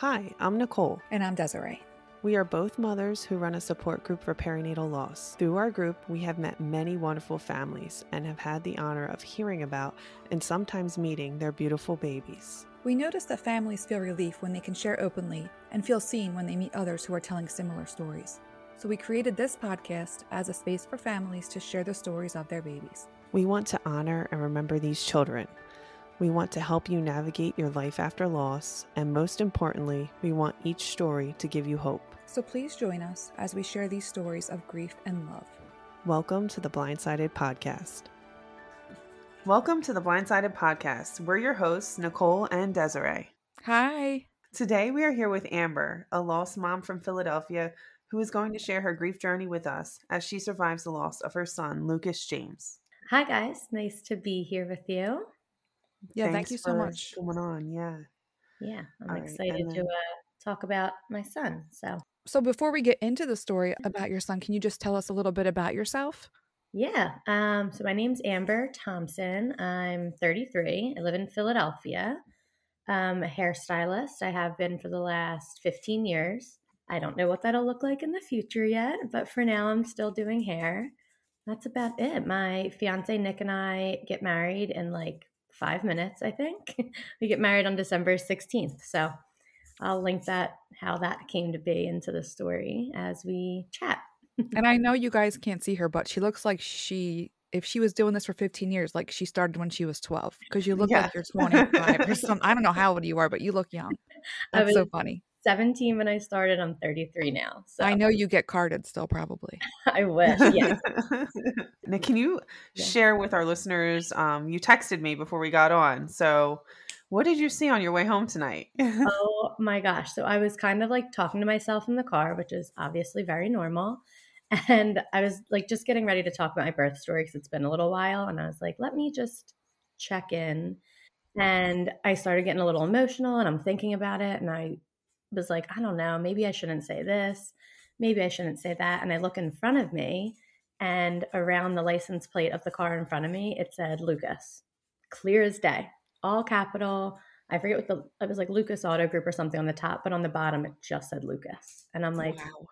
Hi, I'm Nicole. And I'm Desiree. We are both mothers who run a support group for perinatal loss. Through our group, we have met many wonderful families and have had the honor of hearing about and sometimes meeting their beautiful babies. We notice that families feel relief when they can share openly and feel seen when they meet others who are telling similar stories. So we created this podcast as a space for families to share the stories of their babies. We want to honor and remember these children. We want to help you navigate your life after loss, and most importantly, we want each story to give you hope. So please join us as we share these stories of grief and love. Welcome to the Blindsided Podcast. Welcome to the Blindsided Podcast. We're your hosts, Nicole and Desiree. Hi. Today we are here with Amber, a lost mom from Philadelphia who is going to share her grief journey with us as she survives the loss of her son, Lucas James. Hi, guys. Nice to be here with you. Yeah, thank you so for much. Coming on, yeah. Yeah, I'm All right, excited and to then- uh, talk about my son. So, So before we get into the story about your son, can you just tell us a little bit about yourself? yeah. Um, so my name's Amber Thompson. I'm 33. I live in Philadelphia. I'm a hairstylist. I have been for the last 15 years. I don't know what that'll look like in the future yet, but for now, I'm still doing hair. That's about it. My fiance Nick and I get married in like five minutes, I think. we get married on December 16th. So I'll link that, how that came to be into the story as we chat. And I know you guys can't see her, but she looks like she, if she was doing this for 15 years, like she started when she was 12, because you look Yeah. like you're 25 or something. I don't know how old you are, but you look young. That's so funny. 17 when I started. I'm 33 now. So I know you get carded still, probably. I wish. Yeah. now, can you Yeah. share with our listeners? Um, you texted me before we got on. So, what did you see on your way home tonight? oh my gosh. So I was kind of like talking to myself in the car, which is obviously very normal. And I was like just getting ready to talk about my birth story because it's been a little while. And I was like, let me just check in. And I started getting a little emotional and I'm thinking about it. And I was like, I don't know, maybe I shouldn't say this. Maybe I shouldn't say that. And I look in front of me and around the license plate of the car in front of me, it said Lucas, clear as day, all capital. I forget what the it was like Lucas Auto Group or something on the top, but on the bottom it just said Lucas. And I'm like, Wow.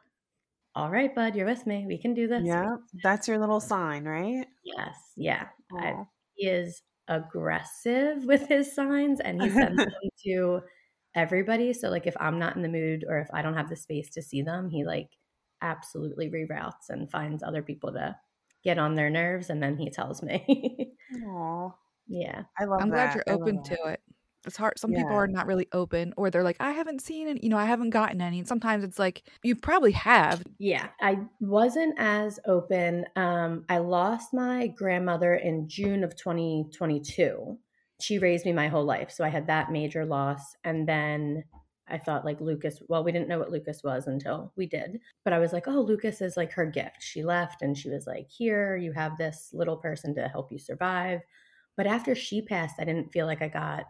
all right, bud, you're with me. We can do this. yeah, that's your little sign, right? Yes. Yeah. I, he is aggressive with his signs and he sends them to everybody. So like if I'm not in the mood or if I don't have the space to see them, he like absolutely reroutes and finds other people to get on their nerves and then he tells me. Aw, yeah. I love I'm that. glad you're I open to it. It's hard. Some people are not really open, or they're like, I haven't seen it. You know, I haven't gotten any. And sometimes it's like, you probably have. Yeah, I wasn't as open. Um, I lost my grandmother in June of 2022. She raised me my whole life. So I had that major loss. And then I thought, like, Lucas, well, we didn't know what Lucas was until we did. But I was like, oh, Lucas is like her gift. She left and she was like, here, you have this little person to help you survive. But after she passed, I didn't feel like I got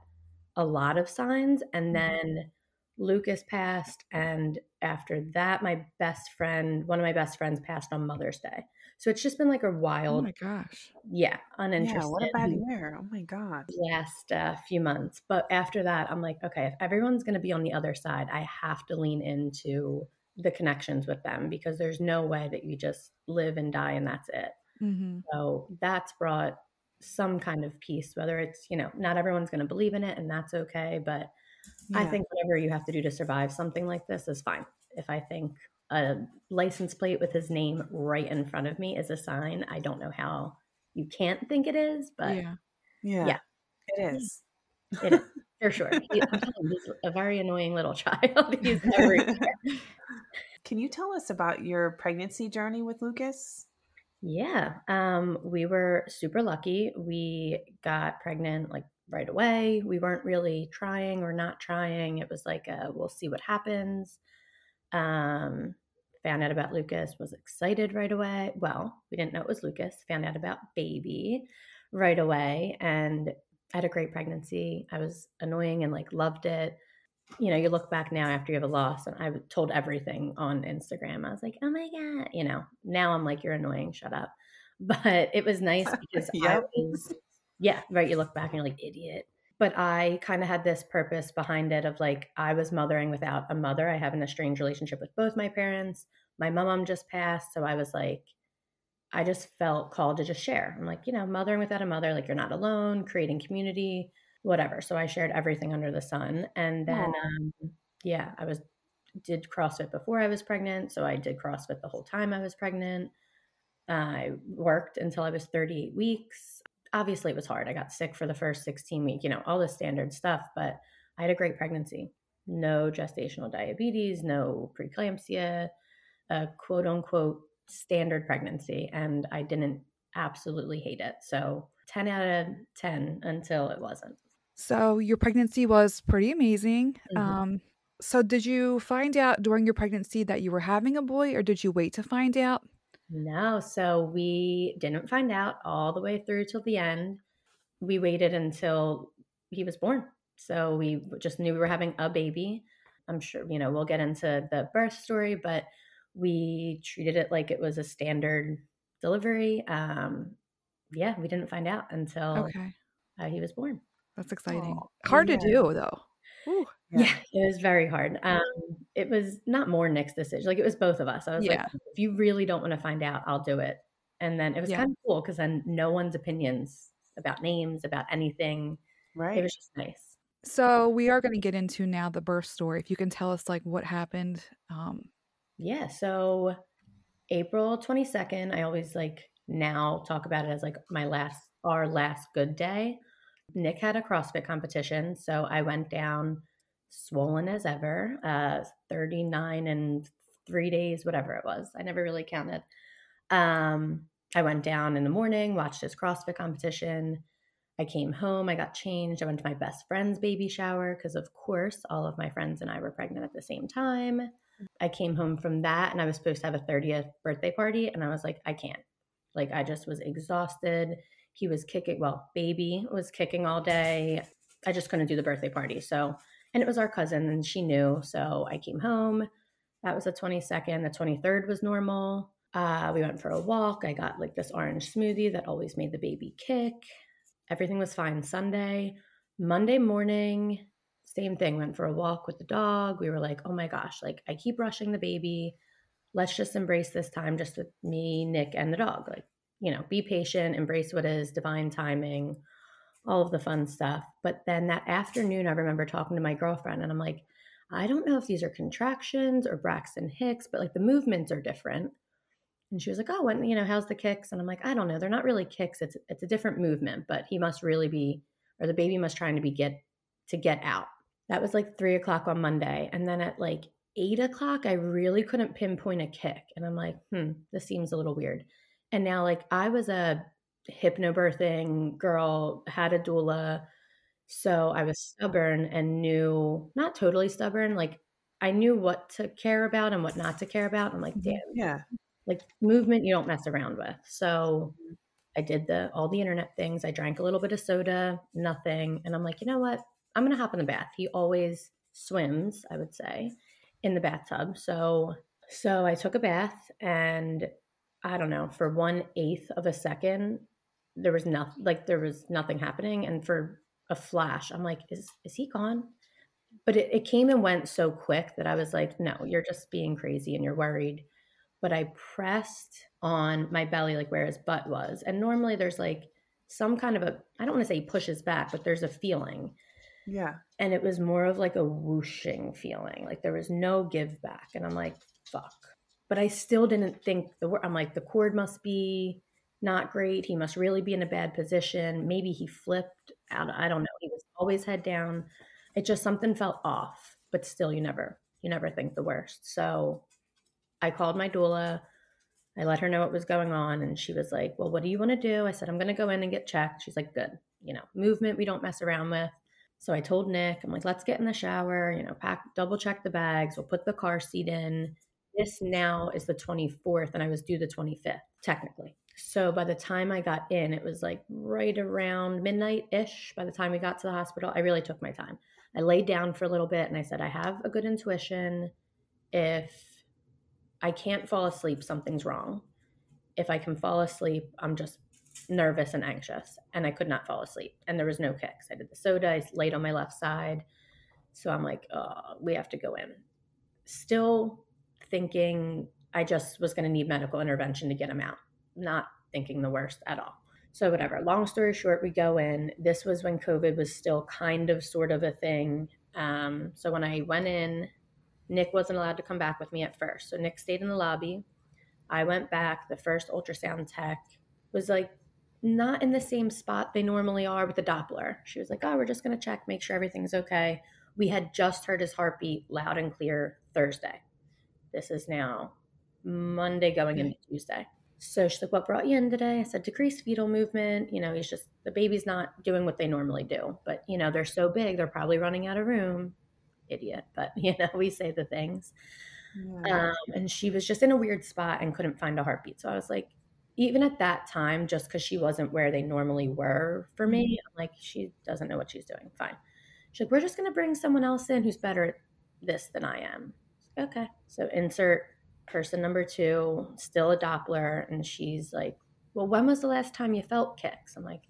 a lot of signs. And Mhm. then Lucas passed. And after that, my best friend, one of my best friends, passed on Mother's Day. So it's just been like a wild. Oh my gosh. yeah, uninterested Yeah, what a bad year. Oh my god. last uh, few months. But after that, I'm like, okay, if everyone's going to be on the other side, I have to lean into the connections with them because there's no way that you just live and die and that's it. hmm So that's brought some kind of peace, whether it's, you know, not everyone's going to believe in it and that's okay. But I think whatever you have to do to survive something like this is fine. If I think a license plate with his name right in front of me is a sign, I don't know how you can't think it is, but yeah. Yeah, Yeah. it is. it is for sure. He- I'm telling you, he's a very annoying little child. He's everywhere. Can you tell us about your pregnancy journey with Lucas? Yeah, um, we were super lucky. We got pregnant like right away. We weren't really trying or not trying. It was like, a, we'll see what happens. Um, found out about Lucas, was excited right away. Well, we didn't know it was Lucas. Found out about baby right away, and I had a great pregnancy. I was annoying and like loved it. You know, you look back now after you have a loss, and I told everything on Instagram. I was like, "Oh my god," you know. Now I'm like, "You're annoying. Shut up." But it was nice because I was, yeah, right. You look back and you're like, "Idiot." But I kind of had this purpose behind it of like I was mothering without a mother. I have an estranged relationship with both my parents. My mom just passed, so I was like I just felt called to just share. I'm like, you know, mothering without a mother, like you're not alone, creating community, whatever. So I shared everything under the sun. And then um, yeah, I was did CrossFit before I was pregnant, so I did CrossFit the whole time I was pregnant. I worked until I was 38 weeks obviously it was hard. I got sick for the first 16 week, you know, all the standard stuff, but I had a great pregnancy. No gestational diabetes, no preeclampsia, a quote unquote standard pregnancy. And I didn't absolutely hate it. So 10 out of 10 until it wasn't. So your pregnancy was pretty amazing. Mm-hmm. Um, so did you find out during your pregnancy that you were having a boy or did you wait to find out? No, so we didn't find out all the way through till the end. We waited until he was born. So we just knew we were having a baby. I'm sure, you know, we'll get into the birth story, but we treated it like it was a standard delivery. Um, yeah, we didn't find out until okay. uh, he was born. That's exciting. Aww. Hard yeah. to do, though. Ooh. Yeah. yeah. it was very hard. Um, it was not more Nick's decision. Like it was both of us. I was yeah. like, if you really don't want to find out, I'll do it. And then it was yeah. kind of cool because then no one's opinions about names, about anything. Right. It was just nice. So we are going to get into now the birth story. If you can tell us like what happened. Um, yeah. So April 22nd, I always like now talk about it as like my last, our last good day. Nick had a CrossFit competition. So I went down swollen as ever, uh, 39 and three days, whatever it was. I never really counted. Um, I went down in the morning, watched his CrossFit competition. I came home, I got changed. I went to my best friend's baby shower because, of course, all of my friends and I were pregnant at the same time. I came home from that and I was supposed to have a 30th birthday party. And I was like, I can't. Like, I just was exhausted. He was kicking, well, baby was kicking all day. I just couldn't do the birthday party. So, and it was our cousin and she knew. So I came home. That was the 22nd. The 23rd was normal. Uh, we went for a walk. I got like this orange smoothie that always made the baby kick. Everything was fine Sunday. Monday morning, same thing. Went for a walk with the dog. We were like, oh my gosh, like I keep rushing the baby. Let's just embrace this time just with me, Nick, and the dog. Like, you know, be patient, embrace what is divine timing all of the fun stuff. But then that afternoon, I remember talking to my girlfriend, and I'm like, I don't know if these are contractions or Braxton Hicks, but like the movements are different. And she was like, "Oh, when you know, how's the kicks?" And I'm like, "I don't know. They're not really kicks. It's it's a different movement, but he must really be, or the baby must trying to be get to get out." That was like three o'clock on Monday, and then at like eight o'clock, I really couldn't pinpoint a kick, and I'm like, "Hmm, this seems a little weird." And now, like, I was a hypnobirthing girl, had a doula. So I was stubborn and knew, not totally stubborn, like I knew what to care about and what not to care about. I'm like, mm-hmm. damn, yeah, like movement you don't mess around with. So I did the all the internet things. I drank a little bit of soda, nothing, and I'm like, you know what? I'm gonna hop in the bath. He always swims, I would say, in the bathtub. So so I took a bath and I don't know, for one eighth of a second, there was nothing like there was nothing happening and for a flash i'm like is is he gone? But it, it came and went so quick that i was like no you're just being crazy and you're worried. But i pressed on my belly like where his butt was and normally there's like some kind of a i don't want to say pushes back but there's a feeling. Yeah. And it was more of like a whooshing feeling like there was no give back and i'm like fuck. But i still didn't think the word i'm like the cord must be not great. He must really be in a bad position. Maybe he flipped out. I don't know. He was always head down. It just something felt off, but still you never you never think the worst. So I called my doula. I let her know what was going on and she was like, "Well, what do you want to do?" I said, "I'm going to go in and get checked." She's like, "Good. You know, movement we don't mess around with." So I told Nick, I'm like, "Let's get in the shower, you know, pack double check the bags. We'll put the car seat in." This now is the 24th and I was due the 25th technically. So by the time I got in, it was like right around midnight ish. By the time we got to the hospital, I really took my time. I laid down for a little bit and I said, I have a good intuition. If I can't fall asleep, something's wrong. If I can fall asleep, I'm just nervous and anxious, and I could not fall asleep. And there was no kicks. I did the soda, I laid on my left side. So I'm like, oh, we have to go in. Still thinking I just was going to need medical intervention to get him out, not thinking the worst at all. So, whatever. Long story short, we go in. This was when COVID was still kind of sort of a thing. Um, so, when I went in, Nick wasn't allowed to come back with me at first. So, Nick stayed in the lobby. I went back. The first ultrasound tech was like not in the same spot they normally are with the Doppler. She was like, Oh, we're just going to check, make sure everything's okay. We had just heard his heartbeat loud and clear Thursday. This is now Monday going into Tuesday. So she's like, What brought you in today? I said, Decreased fetal movement. You know, he's just, the baby's not doing what they normally do. But, you know, they're so big, they're probably running out of room. Idiot. But, you know, we say the things. Yeah. Um, and she was just in a weird spot and couldn't find a heartbeat. So I was like, even at that time, just because she wasn't where they normally were for me, mm-hmm. I'm like, she doesn't know what she's doing. Fine. She's like, we're just going to bring someone else in who's better at this than I am. Okay. So insert person number two, still a Doppler. And she's like, Well, when was the last time you felt kicks? I'm like,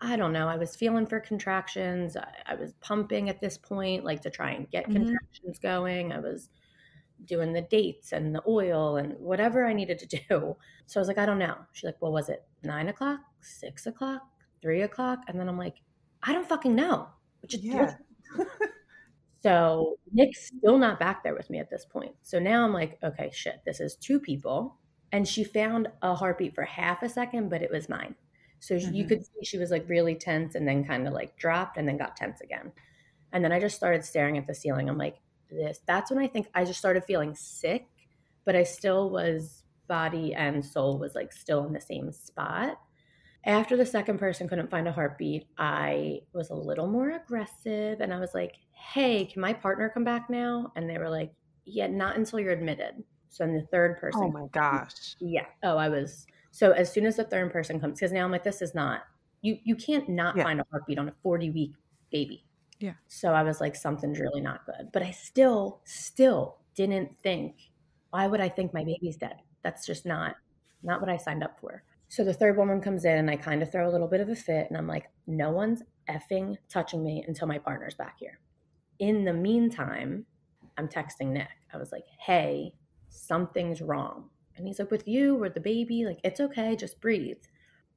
I don't know. I was feeling for contractions. I, I was pumping at this point, like to try and get mm-hmm. contractions going. I was doing the dates and the oil and whatever I needed to do. So I was like, I don't know. She's like, Well, was it nine o'clock, six o'clock, three o'clock? And then I'm like, I don't fucking know. Which is yeah. So Nick's still not back there with me at this point. So now I'm like, okay, shit, this is two people. And she found a heartbeat for half a second, but it was mine. So mm-hmm. you could see she was like really tense and then kind of like dropped and then got tense again. And then I just started staring at the ceiling. I'm like, this. That's when I think I just started feeling sick, but I still was body and soul was like still in the same spot. After the second person couldn't find a heartbeat, I was a little more aggressive and I was like, hey, can my partner come back now? And they were like, yeah, not until you're admitted. So then the third oh person. Oh my gosh. Yeah. Oh, I was. So as soon as the third person comes, because now I'm like, this is not, you, you can't not yeah. find a heartbeat on a 40 week baby. Yeah. So I was like, something's really not good. But I still, still didn't think, why would I think my baby's dead? That's just not, not what I signed up for. So the third woman comes in and I kind of throw a little bit of a fit and I'm like, no one's effing touching me until my partner's back here in the meantime, I'm texting Nick. I was like, hey, something's wrong. And he's like, with you or the baby, like, it's okay, just breathe.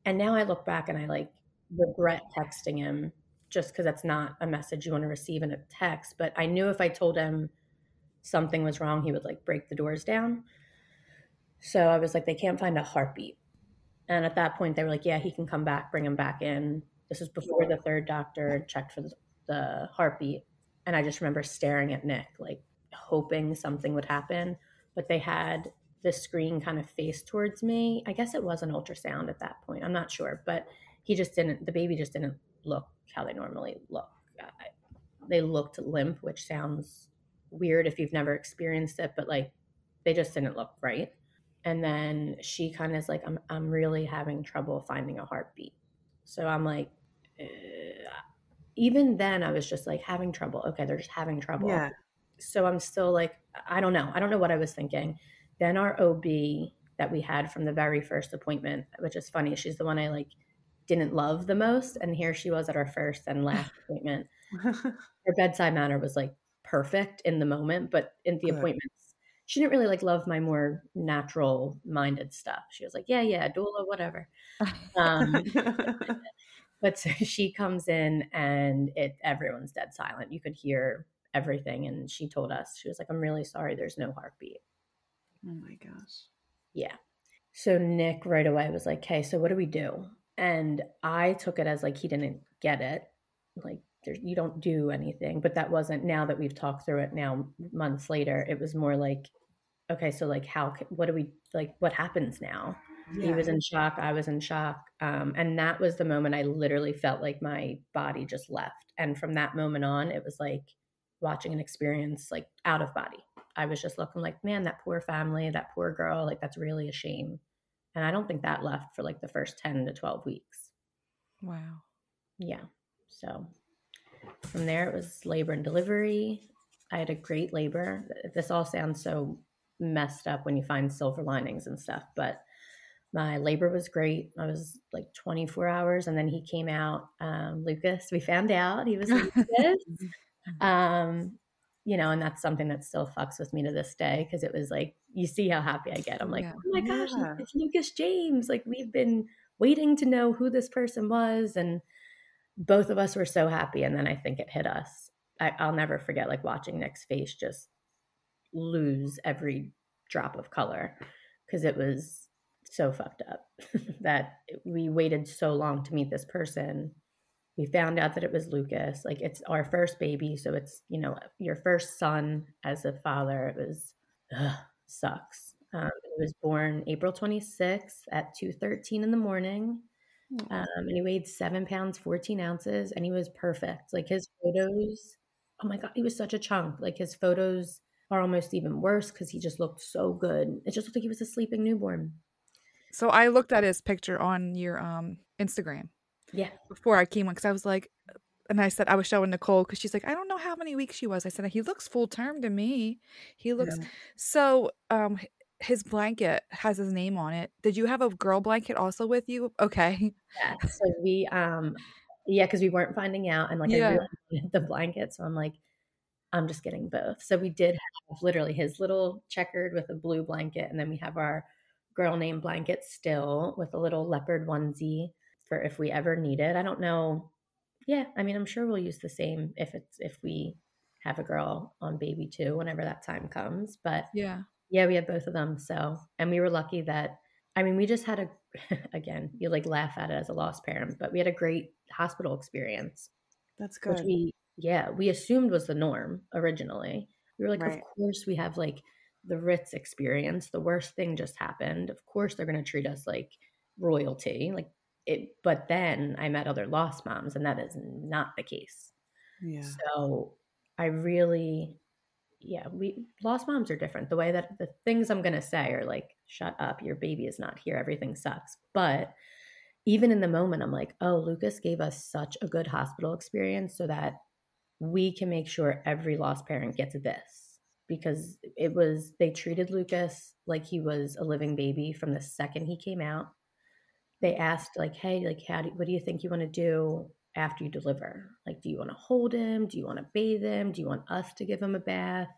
And now I look back and I like regret texting him just because that's not a message you want to receive in a text. But I knew if I told him something was wrong, he would like break the doors down. So I was like, they can't find a heartbeat. And at that point, they were like, yeah, he can come back, bring him back in. This was before the third doctor checked for the, the heartbeat. And I just remember staring at Nick, like hoping something would happen. But they had the screen kind of face towards me. I guess it was an ultrasound at that point. I'm not sure. But he just didn't, the baby just didn't look how they normally look. They looked limp, which sounds weird if you've never experienced it, but like they just didn't look right. And then she kind of is like, I'm, I'm really having trouble finding a heartbeat. So I'm like, even then I was just like having trouble. Okay, they're just having trouble. Yeah. So I'm still like, I don't know. I don't know what I was thinking. Then our OB that we had from the very first appointment, which is funny, she's the one I like didn't love the most. And here she was at our first and last appointment. Her bedside manner was like perfect in the moment, but in the Good. appointments, she didn't really like love my more natural minded stuff. She was like, yeah, yeah, doula, whatever. Um, But so she comes in and it everyone's dead silent. You could hear everything. And she told us, she was like, I'm really sorry, there's no heartbeat. Oh my gosh. Yeah. So Nick right away was like, Hey, so what do we do? And I took it as like he didn't get it. Like there, you don't do anything. But that wasn't now that we've talked through it now months later, it was more like, okay, so like how what do we like what happens now? Yeah. He was in shock. I was in shock. Um, and that was the moment I literally felt like my body just left. And from that moment on, it was like watching an experience like out of body. I was just looking like, man, that poor family, that poor girl, like that's really a shame. And I don't think that left for like the first 10 to 12 weeks. Wow. Yeah. So from there, it was labor and delivery. I had a great labor. This all sounds so messed up when you find silver linings and stuff, but My labor was great. I was like 24 hours, and then he came out. Um, Lucas, we found out he was Lucas. um, you know, and that's something that still fucks with me to this day because it was like, you see how happy I get. I'm like, Yeah. oh my gosh, Yeah. it's Lucas James. Like, we've been waiting to know who this person was. And both of us were so happy. And then I think it hit us. I, I'll never forget like watching Nick's face just lose every drop of color because it was so fucked up that we waited so long to meet this person. We found out that it was lucas. Like it's our first baby so it's you know your first son as a father it was ugh, sucks. Um, he was born april 26th at 2.13 in the morning. Um, and he weighed seven pounds 14 ounces and he was perfect. Like his photos oh my god he was such a chunk. Like his photos are almost even worse because he just looked so good. It just looked like he was a sleeping newborn So I looked at his picture on your um Instagram yeah before I came on because I was like, and I said I was showing Nicole because she's like, I don't know how many weeks she was. I said he looks full term to me. He looks so. Um, his blanket has his name on it. Did you have a girl blanket also with you? Okay. Yeah. So we um yeah, because we weren't finding out and like I Yeah. really the blanket. So I'm like, I'm just getting both. So we did have literally his little checkered with a blue blanket, and then we have our girl name blanket still with a little leopard onesie for if we ever need it. I don't know. Yeah, I mean I'm sure we'll use the same if it's if we have a girl on baby too, whenever that time comes. But Yeah. yeah, we had both of them. So, and we were lucky that, I mean, we just had a, again, you like laugh at it as a lost parent, but we had a great hospital experience, That's which good. we, yeah, we assumed was the norm originally. We were like, Right. of course we have like the Ritz experience. The worst thing just happened. Of course they're going to treat us like royalty. Like it, but then I met other lost moms and that is not the case. yeah. So I really, yeah, we lost moms are different. The way that the things I'm gonna say are like, shut up, your baby is not here, everything sucks. But even in the moment, I'm like, oh, Lucas gave us such a good hospital experience so that we can make sure every lost parent gets this because it was they treated Lucas like he was a living baby from the second he came out. They asked like, "Hey, like, how do what do you think you want to do after you deliver? Like, do you want to hold him? Do you want to bathe him? Do you want us to give him a bath?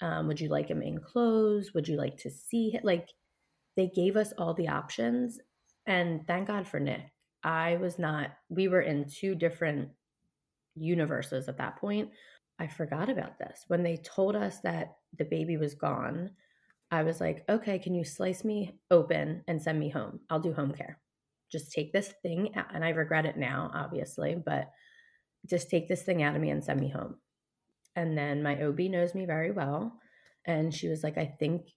Um, would you like him in clothes? Would you like to see him? Like, they gave us all the options, and thank God for Nick. I was not. We were in two different universes at that point. I forgot about this. When they told us that the baby was gone, I was like, okay, can you slice me open and send me home? I'll do home care. Just take this thing out. And I regret it now, obviously, but just take this thing out of me and send me home. And then my OB knows me very well. And she was like, I think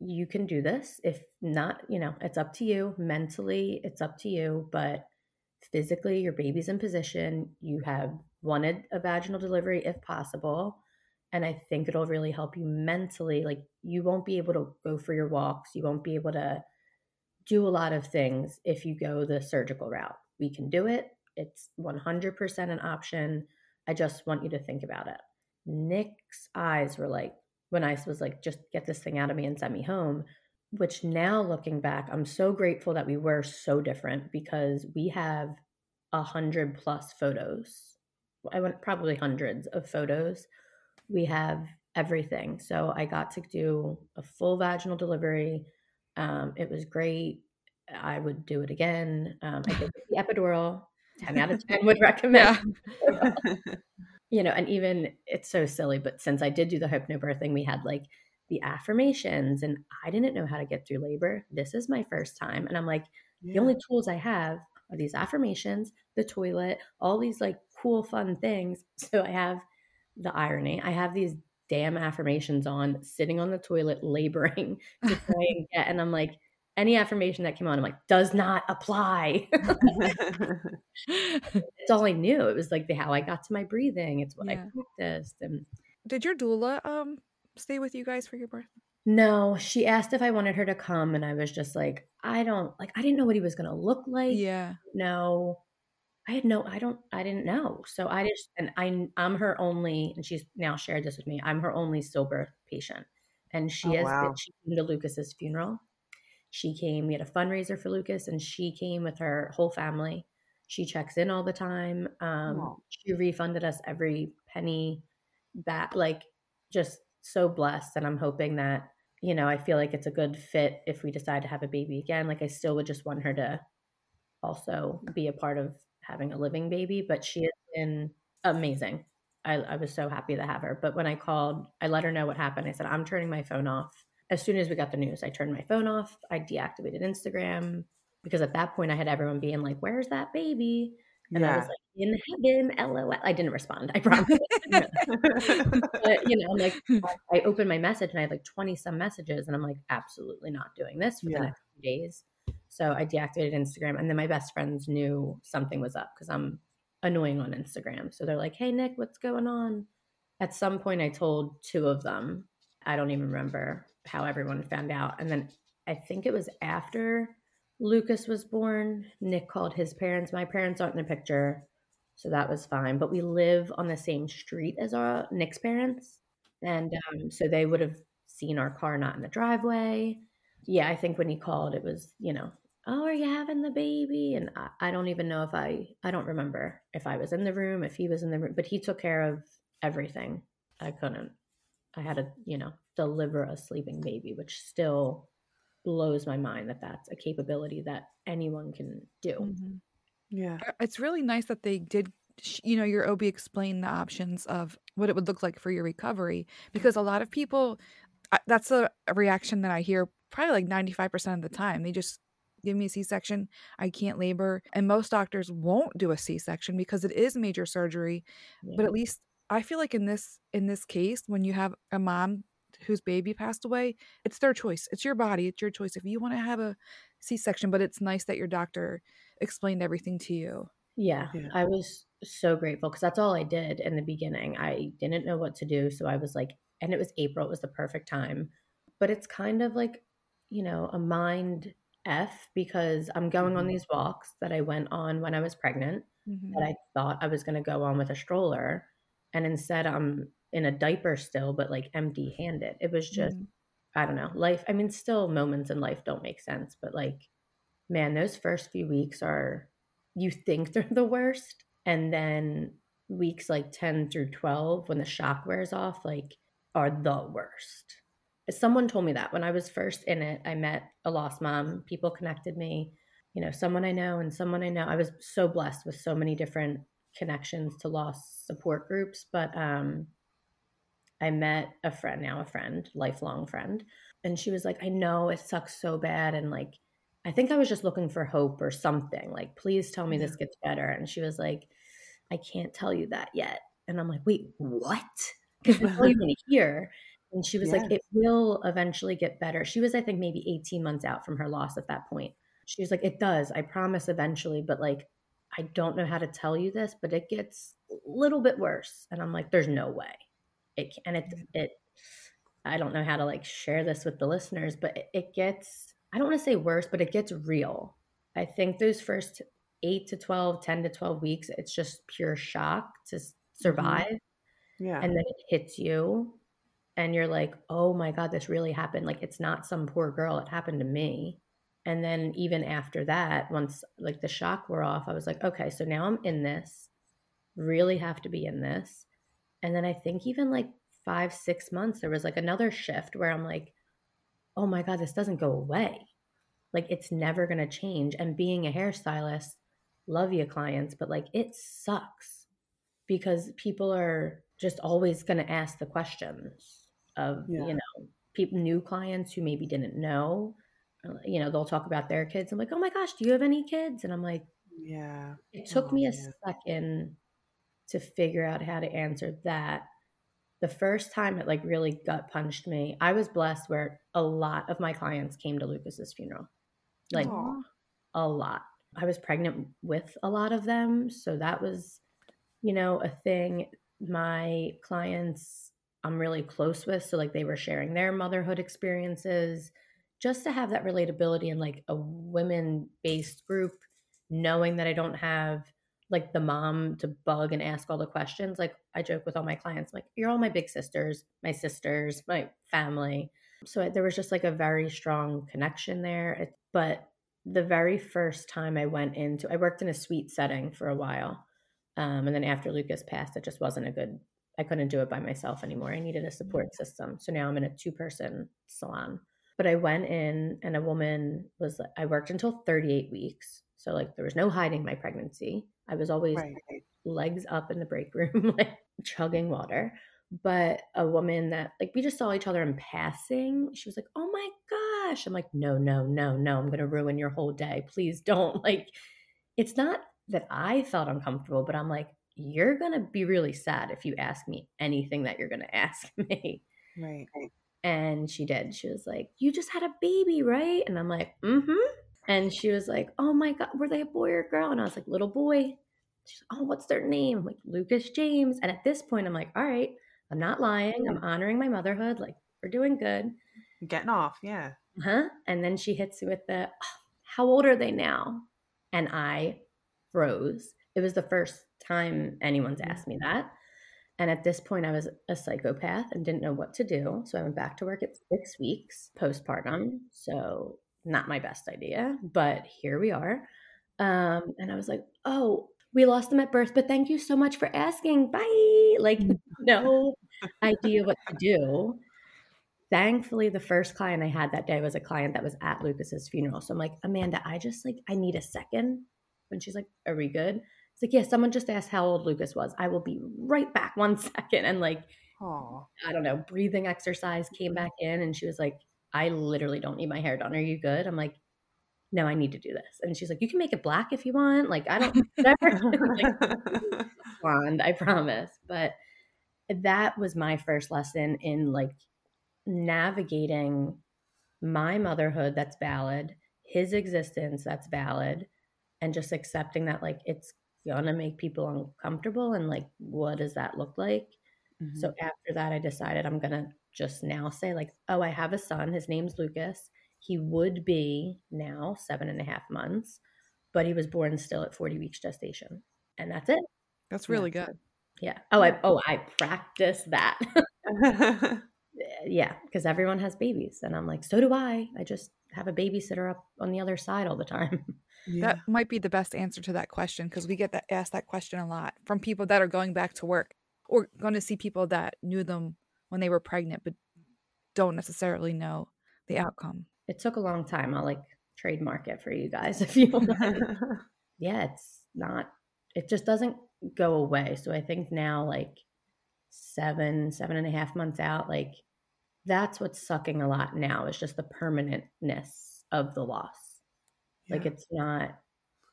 you can do this. If not, you know, it's up to you. Mentally, it's up to you. But physically, your baby's in position. You have wanted a vaginal delivery if possible. And I think it'll really help you mentally. Like, you won't be able to go for your walks. You won't be able to do a lot of things if you go the surgical route. We can do it. It's 100% an option. I just want you to think about it. Nick's eyes were like, when I was like, just get this thing out of me and send me home, which now looking back, I'm so grateful that we were so different because we have a hundred plus photos. I went probably hundreds of photos. We have everything. So I got to do a full vaginal delivery. Um, it was great. I would do it again. Um, I did the epidural. 10 out of 10 would recommend you know, and even it's so silly, but since I did do the hypnobirthing, we had like the affirmations, and I didn't know how to get through labor. This is my first time. And I'm like, the only tools I have are these affirmations, the toilet, all these like cool, fun things. So I have the irony. I have these damn affirmations on sitting on the toilet, laboring to try and get, and I'm like, any affirmation that came on, I'm like, does not apply. it's all I knew. It was like the how I got to my breathing. It's what Yeah. I practiced. And Did your doula um stay with you guys for your birth? no, she asked if I wanted her to come, and I was just like, I don't like. I didn't know what he was going to look like. Yeah. No, I had no. I don't. I didn't know. So I just and I. I'm her only, and she's now shared this with me. I'm her only stillbirth patient, and she Oh, has. wow. She came to Lucas's funeral. She came, we had a fundraiser for Lucas, and she came with her whole family. She checks in all the time. Um, she refunded us every penny back, like just so blessed. And I'm hoping that, you know, I feel like it's a good fit if we decide to have a baby again. Like, I still would just want her to also be a part of having a living baby, but she has been amazing. I, I was so happy to have her. But when I called, I let her know what happened. I said, I'm turning my phone off. As soon as we got the news, I turned my phone off. I deactivated Instagram because at that point I had everyone being like, Where's that baby? And yeah. I was like, in heaven, lol. I didn't respond, I promise. but, you know, I'm like, I opened my message and I had like 20 some messages, and I'm like, absolutely not doing this for yeah. the next few days. So I deactivated Instagram. And then my best friends knew something was up because I'm annoying on Instagram. So they're like, hey, Nick, what's going on? At some point, I told two of them. I don't even remember how everyone found out. And then I think it was after Lucas was born, Nick called his parents. My parents aren't in the picture, so that was fine. But we live on the same street as our Nick's parents, and um, so they would have seen our car not in the driveway. Yeah, I think when he called, it was you know, oh, are you having the baby? And I, I don't even know if I, I don't remember if I was in the room, if he was in the room, but he took care of everything. I couldn't. I had to, you know, deliver a sleeping baby, which still blows my mind that that's a capability that anyone can do. Mm-hmm. Yeah. Uh, it's really nice that they did you know your OB explain the options of what it would look like for your recovery because a lot of people that's a, a reaction that I hear probably like 95% of the time. They just give me a C-section. I can't labor. And most doctors won't do a C-section because it is major surgery. Yeah. But at least I feel like in this in this case when you have a mom whose baby passed away, it's their choice. It's your body. It's your choice. If you want to have a C section, but it's nice that your doctor explained everything to you. Yeah, yeah. I was so grateful because that's all I did in the beginning. I didn't know what to do. So I was like, and it was April, it was the perfect time. But it's kind of like, you know, a mind F because I'm going mm-hmm. on these walks that I went on when I was pregnant mm-hmm. that I thought I was going to go on with a stroller. And instead, I'm in a diaper still, but like empty handed. It was just, mm. I don't know, life. I mean, still moments in life don't make sense, but like, man, those first few weeks are, you think they're the worst. And then weeks like 10 through 12, when the shock wears off, like, are the worst. Someone told me that when I was first in it, I met a lost mom. People connected me, you know, someone I know and someone I know. I was so blessed with so many different connections to lost support groups. But um, I met a friend, now a friend, lifelong friend. And she was like, I know it sucks so bad. And like, I think I was just looking for hope or something. Like, please tell me this gets better. And she was like, I can't tell you that yet. And I'm like, wait, what? Because you want to hear. And she was like, it will eventually get better. She was, I think, maybe 18 months out from her loss at that point. She was like, it does. I promise eventually. But like, I don't know how to tell you this, but it gets a little bit worse. And I'm like, there's no way it and it it I don't know how to like share this with the listeners, but it, it gets I don't want to say worse, but it gets real. I think those first 8 to 12, 10 to 12 weeks, it's just pure shock to mm-hmm. survive. Yeah. And then it hits you and you're like, "Oh my god, this really happened." Like it's not some poor girl, it happened to me. And then even after that, once like the shock wore off, I was like, "Okay, so now I'm in this. Really have to be in this." And then I think even like five, six months, there was like another shift where I'm like, oh my God, this doesn't go away. Like it's never going to change. And being a hairstylist, love your clients, but like it sucks because people are just always going to ask the questions of, yeah. you know, people, new clients who maybe didn't know. Uh, you know, they'll talk about their kids. I'm like, oh my gosh, do you have any kids? And I'm like, yeah. It took oh, me a yeah. second to figure out how to answer that. The first time it like really gut punched me, I was blessed where a lot of my clients came to Lucas's funeral. Like Aww. a lot. I was pregnant with a lot of them, so that was you know a thing my clients I'm really close with, so like they were sharing their motherhood experiences just to have that relatability in like a women based group knowing that I don't have like the mom to bug and ask all the questions. Like I joke with all my clients, like, you're all my big sisters, my sisters, my family. So there was just like a very strong connection there. But the very first time I went into, I worked in a suite setting for a while. Um, and then after Lucas passed, it just wasn't a good, I couldn't do it by myself anymore. I needed a support mm. system. So now I'm in a two person salon. But I went in and a woman was, I worked until 38 weeks. So like there was no hiding my pregnancy. I was always right. legs up in the break room, like chugging water. But a woman that like we just saw each other in passing, she was like, "Oh my gosh!" I'm like, "No, no, no, no! I'm gonna ruin your whole day. Please don't." Like, it's not that I felt uncomfortable, but I'm like, "You're gonna be really sad if you ask me anything that you're gonna ask me." Right. And she did. She was like, "You just had a baby, right?" And I'm like, "Mm-hmm." And she was like, "Oh my god, were they a boy or a girl?" And I was like, "Little boy." She's like, "Oh, what's their name?" I'm like, "Lucas James." And at this point, I'm like, "All right, I'm not lying. I'm honoring my motherhood. Like we're doing good." Getting off, yeah. Huh? And then she hits me with the, oh, "How old are they now?" And I froze. It was the first time anyone's mm. asked me that. And at this point, I was a psychopath and didn't know what to do. So I went back to work at six weeks postpartum. So not my best idea, but here we are. Um, and I was like, oh, we lost them at birth, but thank you so much for asking. Bye. Like, no idea what to do. Thankfully, the first client I had that day was a client that was at Lucas's funeral. So I'm like, Amanda, I just like, I need a second. And she's like, Are we good? It's like, Yeah, someone just asked how old Lucas was. I will be right back one second. And like, Aww. I don't know, breathing exercise came back in and she was like, I literally don't need my hair done. Are you good? I'm like, no, I need to do this. And she's like, you can make it black if you want. Like, I don't, like, blonde, I promise. But that was my first lesson in like navigating my motherhood that's valid, his existence that's valid, and just accepting that like it's gonna make people uncomfortable and like what does that look like? Mm-hmm. So after that, I decided I'm gonna just now say, like, oh, I have a son. His name's Lucas. He would be now seven and a half months, but he was born still at 40 weeks gestation. And that's it. That's really yeah. good. Yeah. Oh, I oh, I practice that. yeah, because everyone has babies. And I'm like, so do I. I just have a babysitter up on the other side all the time. Yeah. That might be the best answer to that question because we get that asked that question a lot from people that are going back to work or going to see people that knew them when they were pregnant but don't necessarily know the outcome. It took a long time. I'll like trademark it for you guys if you want. yeah, it's not it just doesn't go away. So I think now like seven, seven and a half months out, like that's what's sucking a lot now is just the permanentness of the loss. Yeah. Like it's not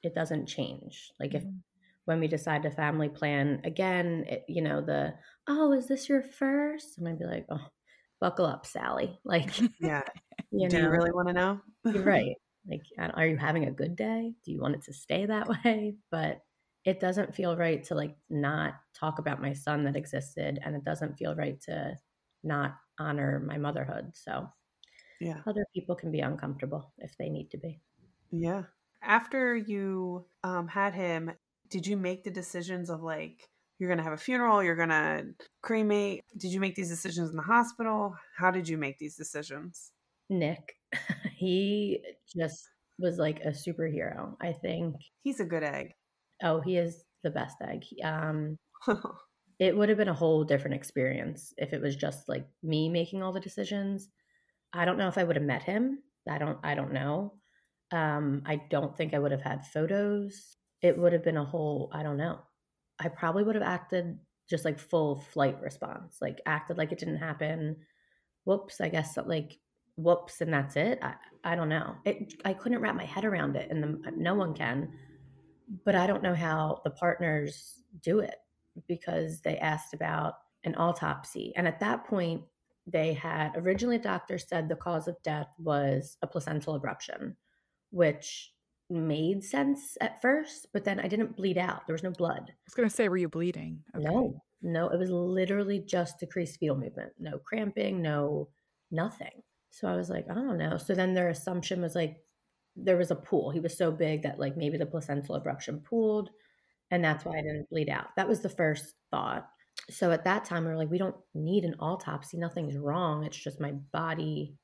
it doesn't change. Like mm-hmm. if when we decide to family plan again, it, you know, the, oh, is this your first? I'm going to be like, oh, buckle up, Sally. Like, yeah. You Do know, you really want to know? right. Like, are you having a good day? Do you want it to stay that way? But it doesn't feel right to like not talk about my son that existed. And it doesn't feel right to not honor my motherhood. So, yeah. Other people can be uncomfortable if they need to be. Yeah. After you um, had him, did you make the decisions of like you're going to have a funeral, you're going to cremate? Did you make these decisions in the hospital? How did you make these decisions? Nick, he just was like a superhero. I think he's a good egg. Oh, he is the best egg. Um, it would have been a whole different experience if it was just like me making all the decisions. I don't know if I would have met him. I don't. I don't know. Um, I don't think I would have had photos it would have been a whole, I don't know. I probably would have acted just like full flight response, like acted like it didn't happen. Whoops, I guess like whoops and that's it. I, I don't know. It I couldn't wrap my head around it and the, no one can. But I don't know how the partners do it because they asked about an autopsy. And at that point, they had originally a doctor said the cause of death was a placental abruption, which made sense at first, but then I didn't bleed out. There was no blood. I was going to say, were you bleeding? Okay. No, no, it was literally just decreased fetal movement. No cramping, no nothing. So I was like, I don't know. So then their assumption was like, there was a pool. He was so big that like maybe the placental abruption pooled, and that's why I didn't bleed out. That was the first thought. So at that time, we were like, we don't need an autopsy. Nothing's wrong. It's just my body.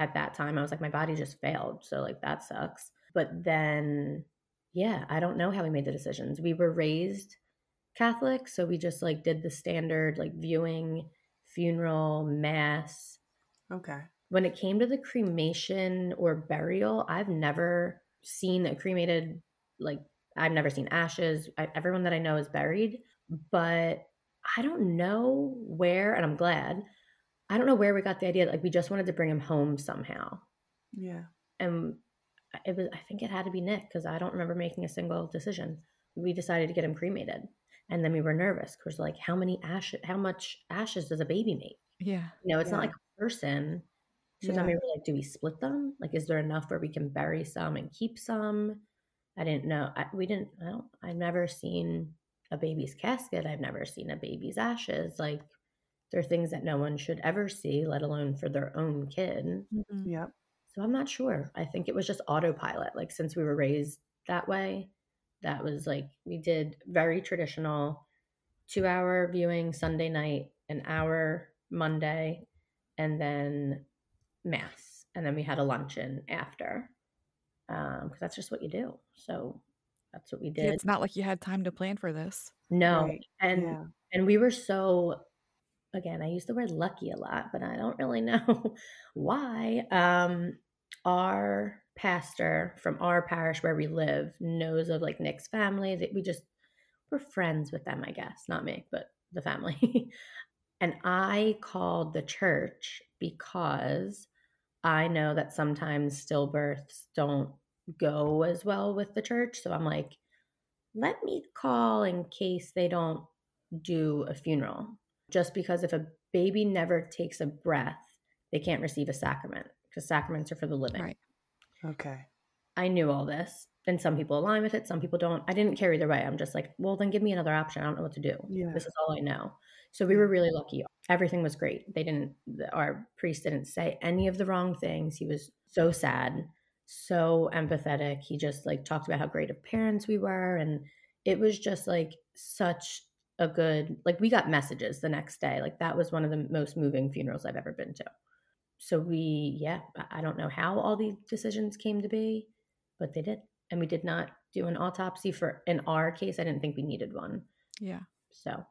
At that time, I was like, my body just failed. So, like, that sucks. But then, yeah, I don't know how we made the decisions. We were raised Catholic. So we just like did the standard, like viewing, funeral, mass. Okay. When it came to the cremation or burial, I've never seen a cremated, like, I've never seen ashes. I, everyone that I know is buried, but I don't know where, and I'm glad. I don't know where we got the idea. Like, we just wanted to bring him home somehow. Yeah. And it was, I think it had to be Nick because I don't remember making a single decision. We decided to get him cremated. And then we were nervous because, like, how many ashes, how much ashes does a baby make? Yeah. You know, it's Yeah. not like a person. So Yeah. then we were like, do we split them? Like, is there enough where we can bury some and keep some? I didn't know. I, we didn't, I don't, I've never seen a baby's casket. I've never seen a baby's ashes. Like, there are things that no one should ever see, let alone for their own kid. Mhm. Yep. So I'm not sure. I think it was just autopilot. Like, since we were raised that way, that was like, we did very traditional two hour viewing Sunday night, an hour Monday, and then mass. And then we had a luncheon after. Um, because that's just what you do. So that's what we Yeah, did. it's not like you had time to plan for this. no. Right. And yeah. and we were so again, I use the word lucky a lot, but I don't really know why. Um our pastor from our parish where we live knows of like Nick's family we just we're friends with them, I guess. Not me, but the family. and I called the church because I know that sometimes stillbirths don't go as well with the church. So I'm like, let me call in case they don't do a funeral. Just because if a baby never takes a breath, they can't receive a sacrament because sacraments are for the living. Right. Okay. I knew all this. And some people align with it, some people don't. I didn't care either way. I'm just like, well, then give me another option. I don't know what to do. Yeah. This is all I know. So we were really lucky. Everything was great. They didn't, our priest didn't say any of the wrong things. He was so sad, so empathetic. He just like talked about how great of parents we were. And it was just like such a good, like we got messages the next day. Like that was one of the most moving funerals I've ever been to. So we, yeah, I- I don't know how all these decisions came to be, but they did. And we did not do an autopsy for, in our case, I didn't think we needed one. Yeah. So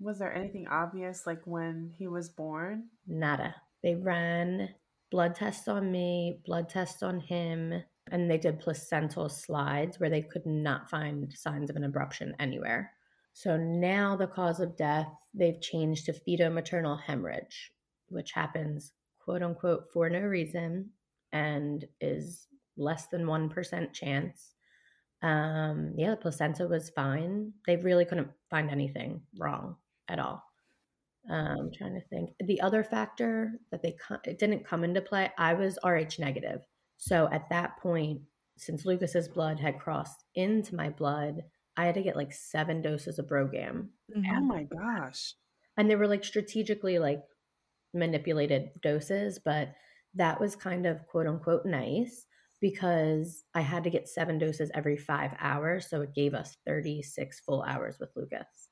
Was there anything obvious like when he was born? nada. They ran blood tests on me, blood tests on him, and they did placental slides where they could not find signs of an abruption anywhere. So now the cause of death, they've changed to fetal-maternal hemorrhage, which happens quote unquote for no reason and is less than 1% chance. Um, yeah, the placenta was fine. They really couldn't find anything wrong at all. Um, I'm trying to think. The other factor that they co- it didn't come into play. I was Rh negative, so at that point, since Lucas's blood had crossed into my blood, I had to get like seven doses of RhoGAM. Oh my gosh. and they were like strategically like manipulated doses, but that was kind of quote unquote nice because I had to get seven doses every five hours, so it gave us 36 full hours with Lucas.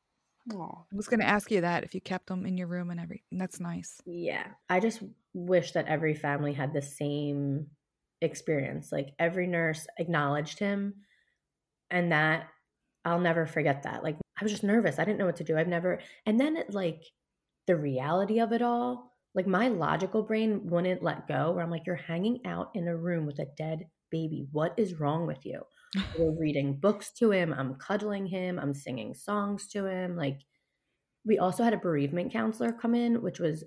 Oh. I was going to ask you that if you kept them in your room and everything. That's nice. Yeah. I just wish that every family had the same experience. Like every nurse acknowledged him and that I'll never forget that. Like I was just nervous. I didn't know what to do. I've never and then it like the reality of it all, like my logical brain wouldn't let go where I'm like, you're hanging out in a room with a dead baby. What is wrong with you? We're reading books to him. I'm cuddling him. I'm singing songs to him. Like we also had a bereavement counselor come in, which was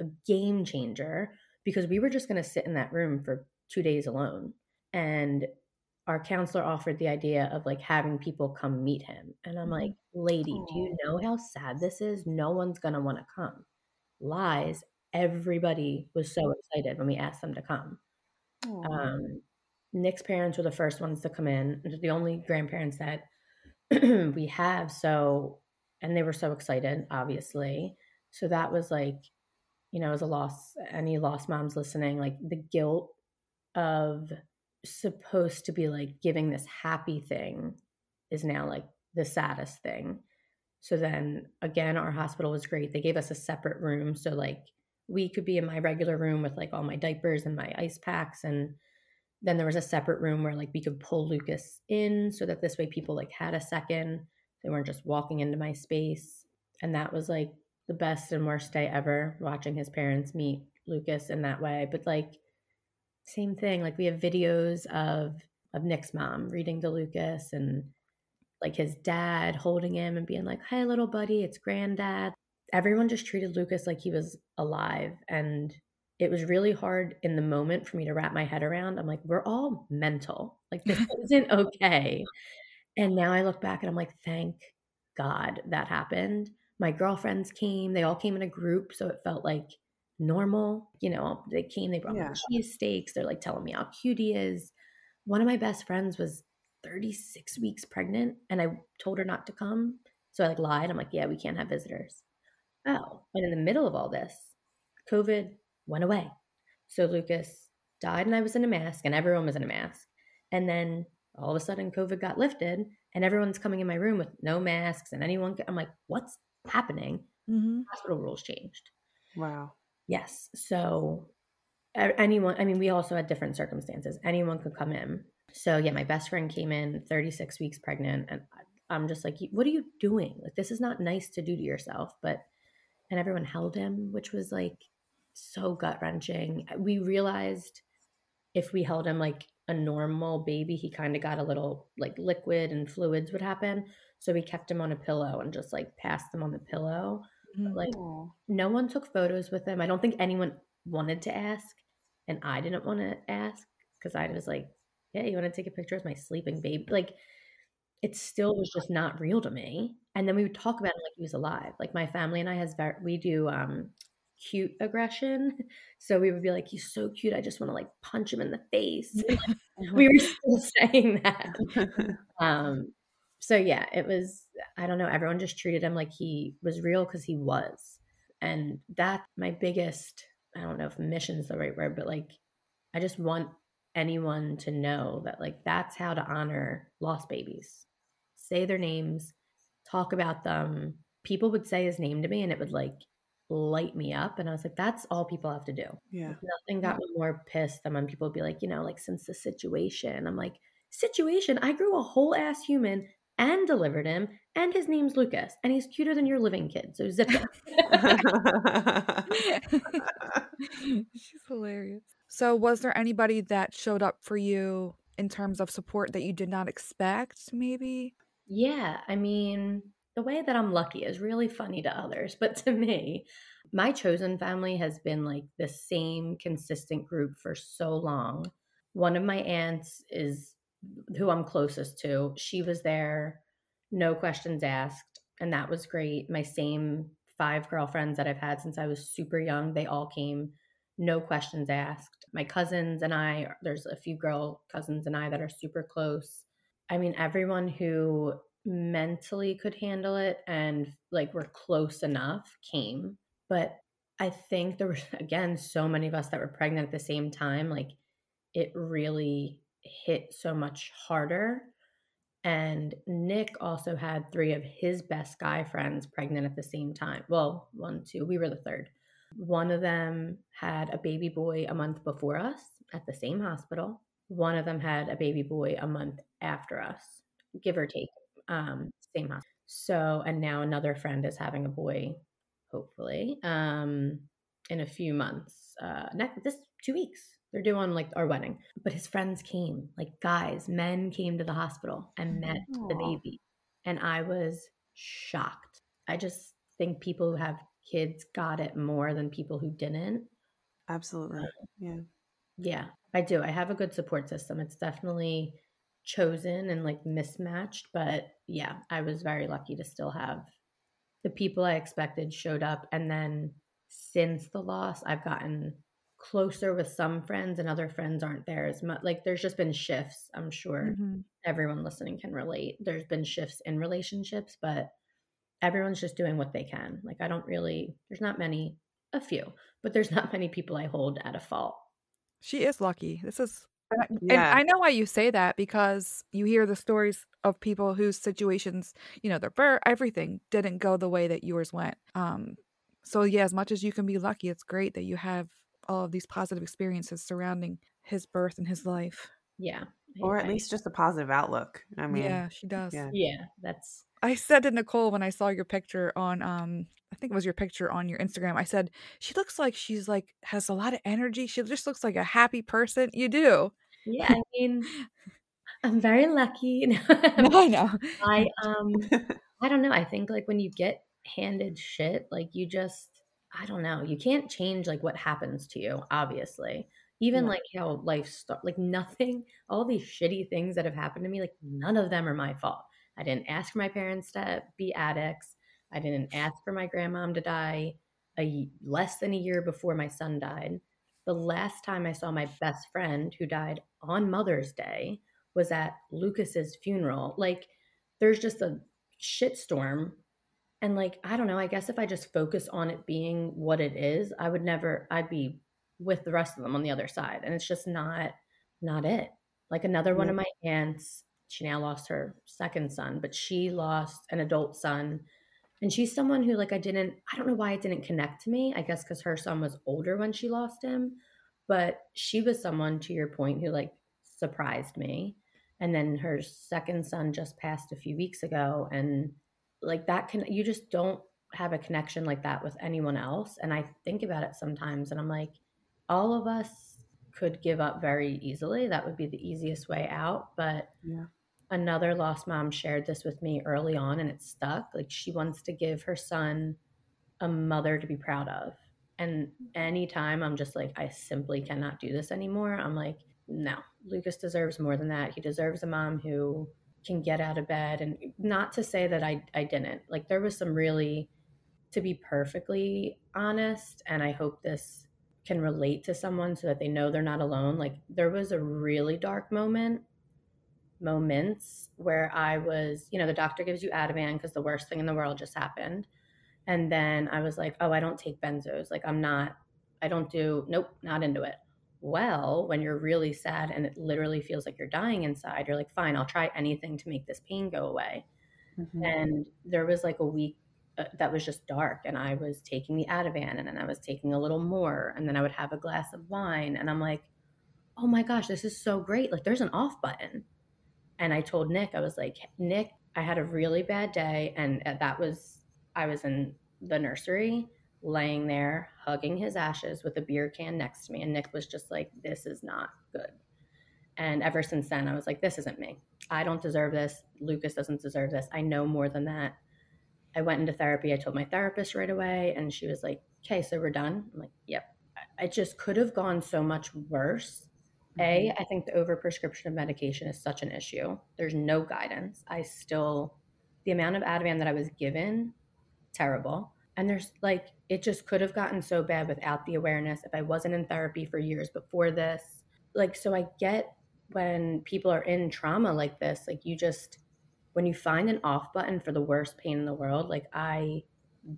a game changer because we were just going to sit in that room for two days alone. And our counselor offered the idea of like having people come meet him. And I'm mm-hmm. like, lady, do you know how sad this is? No one's going to want to come. Lies. Everybody was so excited when we asked them to come. Um, Nick's parents were the first ones to come in. They're the only grandparents that we have. So, and they were so excited, obviously. So that was like, you know, as a loss, any lost moms listening, like the guilt of supposed to be like giving this happy thing is now like the saddest thing. So then again, our hospital was great. They gave us a separate room. So like we could be in my regular room with like all my diapers and my ice packs. And then there was a separate room where like we could pull Lucas in so that this way people like had a second. They weren't just walking into my space. And that was like the best and worst day ever watching his parents meet Lucas in that way. But like same thing, like we have videos of of Nick's mom reading to Lucas and like his dad holding him and being like, Hey little buddy, it's granddad. Everyone just treated Lucas like he was alive. And it was really hard in the moment for me to wrap my head around. I'm like, we're all mental. Like this isn't okay. And now I look back and I'm like, thank God that happened. My girlfriends came, they all came in a group. So it felt like normal. You know, they came, they brought yeah. me cheese steaks. They're like telling me how cute he is. One of my best friends was 36 weeks pregnant and I told her not to come. So I like lied. I'm like, yeah, we can't have visitors. Oh, and in the middle of all this, COVID went away. So Lucas died and I was in a mask and everyone was in a mask. And then all of a sudden COVID got lifted and everyone's coming in my room with no masks and anyone, I'm like, what's happening? Mm-hmm. Hospital rules changed. Wow. Yes. So anyone, I mean, we also had different circumstances. Anyone could come in. So yeah, my best friend came in 36 weeks pregnant and I'm just like, what are you doing? Like, this is not nice to do to yourself. But, and everyone held him, which was like so gut wrenching. We realized if we held him like a normal baby, he kind of got a little like liquid and fluids would happen. So we kept him on a pillow and just like passed him on the pillow. Like mm. no one took photos with him. I don't think anyone wanted to ask, and I didn't want to ask because I was like, "Yeah, you want to take a picture of my sleeping baby?" Like it still was just not real to me. And then we would talk about him like he was alive. Like my family and I has very, we do um cute aggression. So we would be like, he's so cute. I just want to like punch him in the face. we were still saying that. um, so yeah, it was, I don't know, everyone just treated him like he was real because he was. And that my biggest, I don't know if mission is the right word, but like I just want anyone to know that like that's how to honor lost babies. Say their names, talk about them. People would say his name to me and it would like light me up. And I was like, that's all people have to do. Yeah. Nothing got me more pissed than when people would be like, you know, like since the situation. I'm like, situation? I grew a whole ass human and delivered him, and his name's Lucas, and he's cuter than your living kid. So zip it. She's hilarious. So, was there anybody that showed up for you in terms of support that you did not expect, maybe? Yeah. I mean, the way that I'm lucky is really funny to others, but to me, my chosen family has been like the same consistent group for so long. One of my aunts is who I'm closest to. She was there, no questions asked, and that was great. My same five girlfriends that I've had since I was super young, they all came, no questions asked. My cousins and I, there's a few girl cousins and I that are super close. I mean, everyone who mentally could handle it and like were close enough came. But I think there were, again, so many of us that were pregnant at the same time. Like it really hit so much harder. And Nick also had three of his best guy friends pregnant at the same time. Well, one, two, we were the third. One of them had a baby boy a month before us at the same hospital. One of them had a baby boy a month after us, give or take um, same hospital. So, and now another friend is having a boy, hopefully, um, in a few months. Uh, next, this two weeks, they're doing like our wedding. But his friends came, like guys, men came to the hospital and met Aww. the baby, and I was shocked. I just think people who have kids got it more than people who didn't. Absolutely, yeah, yeah, I do. I have a good support system. It's definitely chosen and like mismatched. But yeah, I was very lucky to still have the people I expected showed up. And then since the loss, I've gotten closer with some friends and other friends aren't there as much. Like there's just been shifts. I'm sure mm-hmm. everyone listening can relate. There's been shifts in relationships, but everyone's just doing what they can. Like I don't really, there's not many, a few, but there's not many people I hold at a fault. She is lucky. This is And, I, yeah. and I know why you say that because you hear the stories of people whose situations, you know, their birth, everything didn't go the way that yours went. Um, so yeah, as much as you can be lucky, it's great that you have all of these positive experiences surrounding his birth and his life. Yeah. Or at least just a positive outlook. I mean, yeah, she does. Yeah. yeah, that's. I said to Nicole when I saw your picture on, um, I think it was your picture on your Instagram. I said she looks like she's like has a lot of energy. She just looks like a happy person. You do. Yeah, I mean, I'm very lucky. no, I know. I um, I don't know. I think like when you get handed shit, like you just, I don't know. You can't change like what happens to you. Obviously, even yeah. like how life start like nothing all these shitty things that have happened to me like none of them are my fault i didn't ask for my parents to be addicts. I didn't ask for my grandmom to die a less than a year before my son died. The last time i saw my best friend who died on mother's day was at lucas's funeral. Like there's just a shitstorm and like i don't know i guess if i just focus on it being what it is i would never i'd be with the rest of them on the other side. And it's just not not it. Like another one of my aunts she now lost her second son but she lost an adult son and she's someone who like i didn't i don't know why it didn't connect to me i guess because her son was older when she lost him but she was someone to your point who like surprised me and then her second son just passed a few weeks ago and like that can you just don't have a connection like that with anyone else and i think about it sometimes and i'm like all of us could give up very easily. That would be the easiest way out. But yeah. Another lost mom shared this with me early on and it stuck. Like she wants to give her son a mother to be proud of. And anytime I'm just like, I simply cannot do this anymore, I'm like, no, Lucas deserves more than that. He deserves a mom who can get out of bed. And not to say that I, I didn't. Like, there was some really, to be perfectly honest, and I hope this can relate to someone so that they know they're not alone. Like there was a really dark moment, moments where I was, you know, the doctor gives you Ativan because the worst thing in the world just happened. And then I was like, oh, I don't take benzos. Like I'm not, I don't do, nope, not into it. Well, when you're really sad and it literally feels like you're dying inside, you're like, fine, I'll try anything to make this pain go away. Mm-hmm. And there was like a week uh, that was just dark and i was taking the ativan and then i was taking a little more and then i would have a glass of wine and i'm like oh my gosh this is so great like there's an off button and i told nick i was like nick i had a really bad day and uh, that was i was in the nursery laying there hugging his ashes with a beer can next to me and nick was just like this is not good and ever since then i was like this isn't me i don't deserve this lucas doesn't deserve this i know more than that I went into therapy. I told my therapist right away, and she was like, "Okay, so we're done." I'm like, "Yep." I just could have gone so much worse. A, mm-hmm. Think the overprescription of medication is such an issue. There's no guidance. I still, the amount of Ativan that I was given, terrible. And there's like, it just could have gotten so bad without the awareness if I wasn't in therapy for years before this. Like, so I get when people are in trauma like this, like, you just, when you find an off button for the worst pain in the world, like I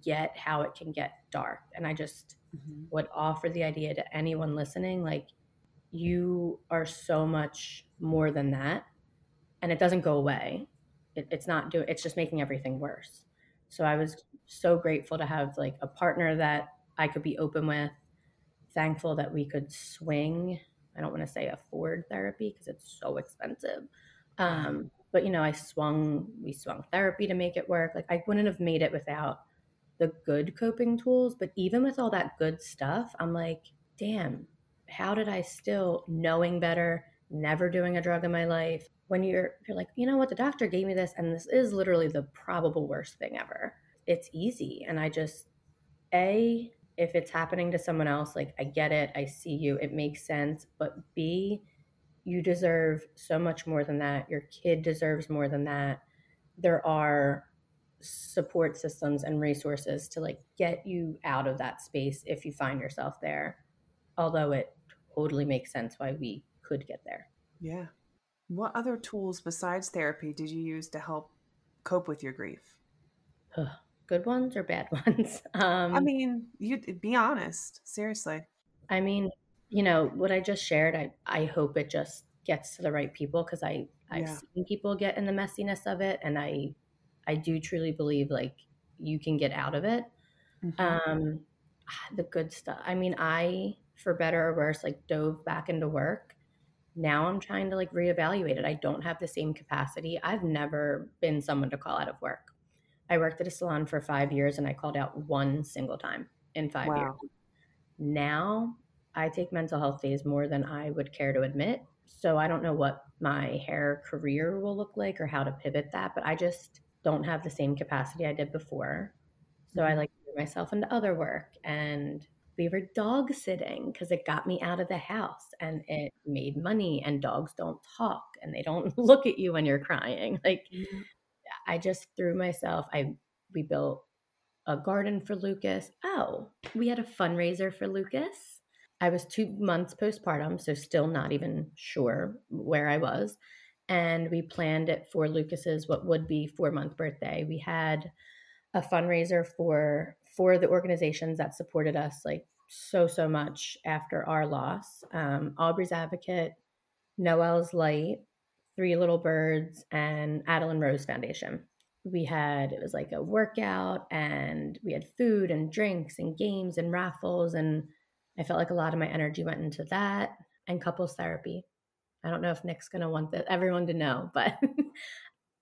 get how it can get dark. And I just mm-hmm. would offer the idea to anyone listening like, you are so much more than that. And it doesn't go away. It, it's not doing, it's just making everything worse. So I was so grateful to have like a partner that I could be open with, thankful that we could swing. I don't want to say afford therapy because it's so expensive. Um, but you know i swung we swung therapy to make it work like i wouldn't have made it without the good coping tools but even with all that good stuff i'm like damn how did i still knowing better never doing a drug in my life when you're you're like you know what the doctor gave me this and this is literally the probable worst thing ever it's easy and i just a if it's happening to someone else like i get it i see you it makes sense but b you deserve so much more than that. Your kid deserves more than that. There are support systems and resources to like get you out of that space if you find yourself there. Although it totally makes sense why we could get there. Yeah. What other tools besides therapy did you use to help cope with your grief? Good ones or bad ones? Um, I mean, you be honest. Seriously. I mean, you know, what I just shared, I, I hope it just gets to the right people because I, I've Yeah. seen people get in the messiness of it. And I, I do truly believe like you can get out of it. Mhm. Um, the good stuff. I mean, I, for better or worse, like dove back into work. Now I'm trying to like reevaluate it. I don't have the same capacity. I've never been someone to call out of work. I worked at a salon for five years and I called out one single time in five years. Now I take mental health days more than I would care to admit. So I don't know what my hair career will look like or how to pivot that, but I just don't have the same capacity I did before. So I Mhm. like to put myself into other work and we were dog sitting because it got me out of the house and it made money and dogs don't talk and they don't look at you when you're crying. Like Mhm. I just threw myself. I we built a garden for Lucas. Oh, we had a fundraiser for Lucas. I was two months postpartum, so still not even sure where I was. And we planned it for Lucas's what would be four month birthday. We had a fundraiser for for the organizations that supported us like so so much after our loss. Um, Aubrey's Advocate, Noel's Light, Three Little Birds, and Adeline Rose Foundation. We had it was like a workout, and we had food and drinks and games and raffles, and I felt like a lot of my energy went into that and couples therapy. I don't know if Nick's gonna want the, everyone to know, but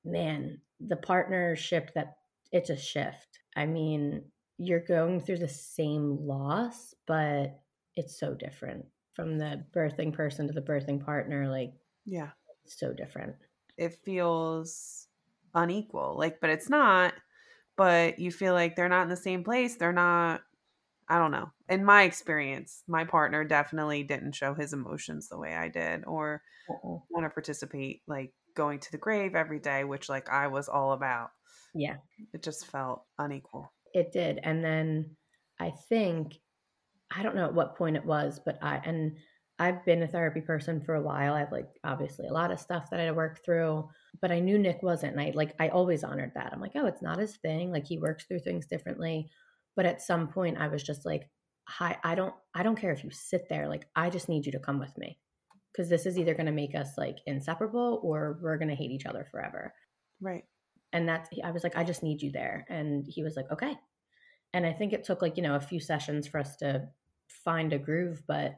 man, the partnership that it's a shift. I mean, you're going through the same loss, but it's so different from the birthing person to the birthing partner. Like, Yeah. so different. It feels unequal. Like, but it's not. But you feel like they're not in the same place. They're not. I don't know. In my experience, my partner definitely didn't show his emotions the way I did, or want to participate, like going to the grave every day, which like I was all about. Yeah, It just felt unequal. It did. And then I think, I don't know at what point it was, but I, and I've been a therapy person for a while. I've like obviously a lot of stuff that I had to work through, but I knew Nick wasn't. And I like, I always honored that. I'm like, oh, it's not his thing. Like he works through things differently. But at some point I was just like, hi, I don't, I don't care if you sit there. Like, I just need you to come with me. Cause this is either going to make us like inseparable or we're going to hate each other forever Right. And that's i was like i just need you there and he was like okay and i think it took like you know a few sessions for us to find a groove but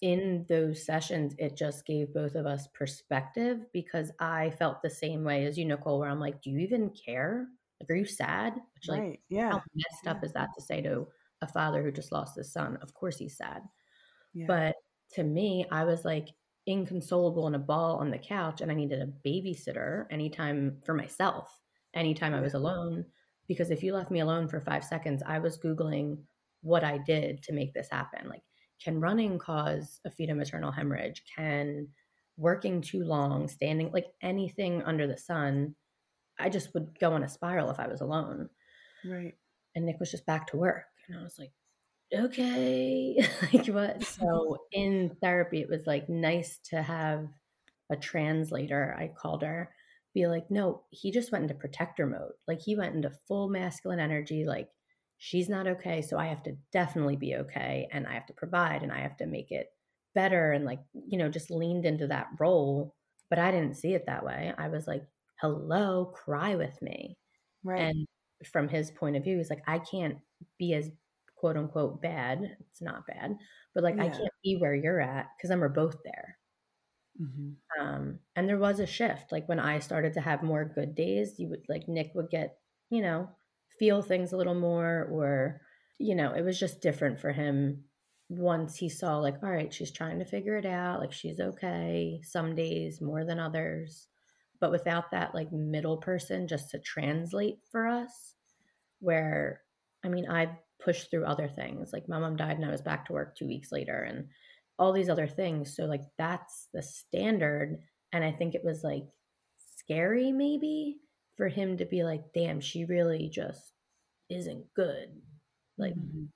in those sessions it just gave both of us perspective because i felt the same way as you nicole where i'm like do you even care like are you sad which like right. Yeah. how messed up is that to say to a father who just lost his son of course he's sad yeah. but to me, I was like inconsolable in a ball on the couch, and I needed a babysitter anytime for myself, anytime I was alone. Because if you left me alone for five seconds, I was Googling what I did to make this happen. Like, can running cause a fetal maternal hemorrhage? Can working too long, standing, like anything under the sun? I just would go on a spiral if I was alone. right. And Nick was just back to work. And I was like, okay. Like what? So in therapy it was like nice to have a translator i called her be like no he just went into protector mode. Like he went into full masculine energy like she's not okay so i have to definitely be okay and i have to provide and i have to make it better and like you know just leaned into that role but i didn't see it that way. I was like hello cry with me Right. and from his point of view he's like i can't be as quote unquote bad it's not bad but like i can't be where you're at because then we're both there. Mhm. um and there was a shift like when i started to have more good days you would like nick would get you know feel things a little more or you know it was just different for him once he saw like all right she's trying to figure it out like she's okay some days more than others. But without that like middle person just to translate for us where i mean i pushed through other things like my mom died and i was back to work two weeks later and all these other things so like that's the standard and i think it was like scary maybe for him to be like damn she really just isn't good like Mhm.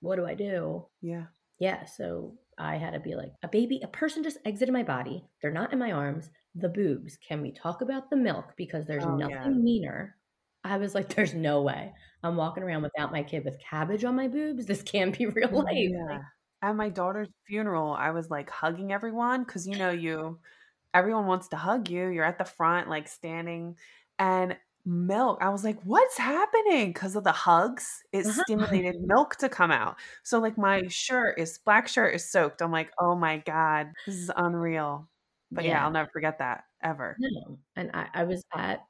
what do i do Yeah. yeah so i had to be like a baby a person just exited my body they're not in my arms the boobs can we talk about the milk because there's Oh, nothing yeah. meaner i was like there's no way i'm walking around without my kid with cabbage on my boobs this can't be real life Yeah. At my daughter's funeral, I was like hugging everyone because you know you everyone wants to hug you. You're at the front, like standing, and milk. I was like, what's happening? Because of the hugs, it Uh-huh. stimulated milk to come out. So like my shirt is black shirt is soaked. I'm like, oh my God, this is unreal. But yeah, Yeah. I'll never forget that ever. No. And I, I was at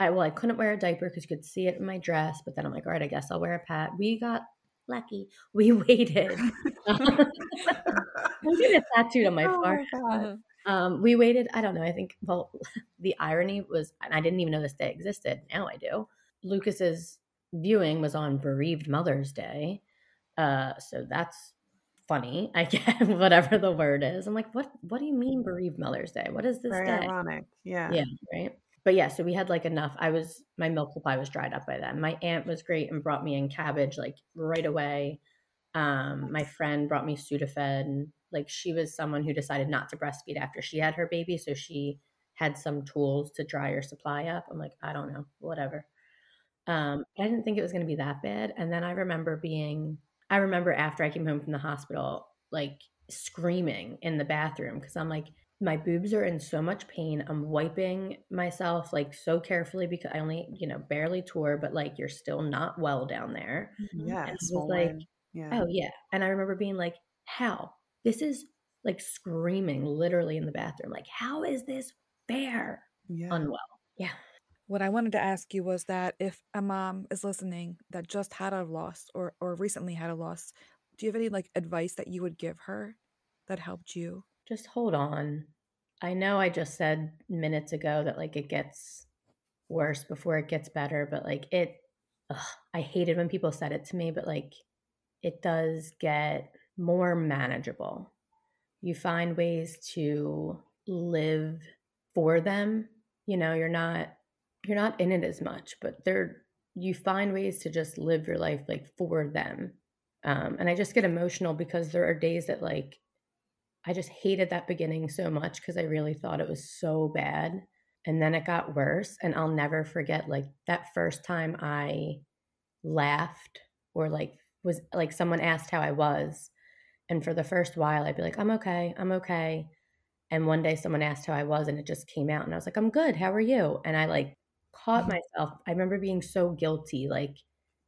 I well, I couldn't wear a diaper because you could see it in my dress, but then I'm like, all right, I guess I'll wear a pad. We got lucky. We waited. I'm getting it tattooed on my Oh forehead. Um, we waited, I don't know, I think well the irony was and I didn't even know this day existed. Now I do. Lucas's viewing was on bereaved Mother's Day. Uh, so that's funny, I guess, whatever the word is. I'm like, what what do you mean bereaved Mother's Day? What is this Very day? ironic. Yeah. Yeah, right. But yeah, so we had like enough. I was my milk supply was dried up by then. My aunt was great and brought me in cabbage like right away. Um, my friend brought me Sudafed. Like she was someone who decided not to breastfeed after she had her baby, so she had some tools to dry her supply up. I'm like, I don't know, whatever. Um, I didn't think it was going to be that bad. And then I remember being, I remember after I came home from the hospital, like screaming in the bathroom because I'm like, my boobs are in so much pain. I'm wiping myself like so carefully because I only, you know, barely tore, but like you're still not well down there. Mm-hmm. Yeah. And it's was like, yeah. Oh, yeah. And I remember being like, how? This is like screaming literally in the bathroom. Like, how is this fair? yeah. Unwell. Yeah. What I wanted to ask you was that if a mom is listening that just had a loss or or recently had a loss, do you have any like advice that you would give her that helped you? Just hold on. I know I just said minutes ago that like it gets worse before it gets better, but like it, ugh, I hated when people said it to me, but like it does get more manageable. You find ways to live for them. You know, you're not you're not in it as much, but they're you find ways to just live your life like for them. Um, and I just get emotional because there are days that like I just hated that beginning so much because I really thought it was so bad. And then it got worse. And I'll never forget like that first time I laughed or like was like someone asked how I was. And for the first while, I'd be like, I'm okay. I'm okay. And one day someone asked how I was and it just came out. And I was like, I'm good. How are you? And I like caught mm-hmm. myself. I remember being so guilty. Like,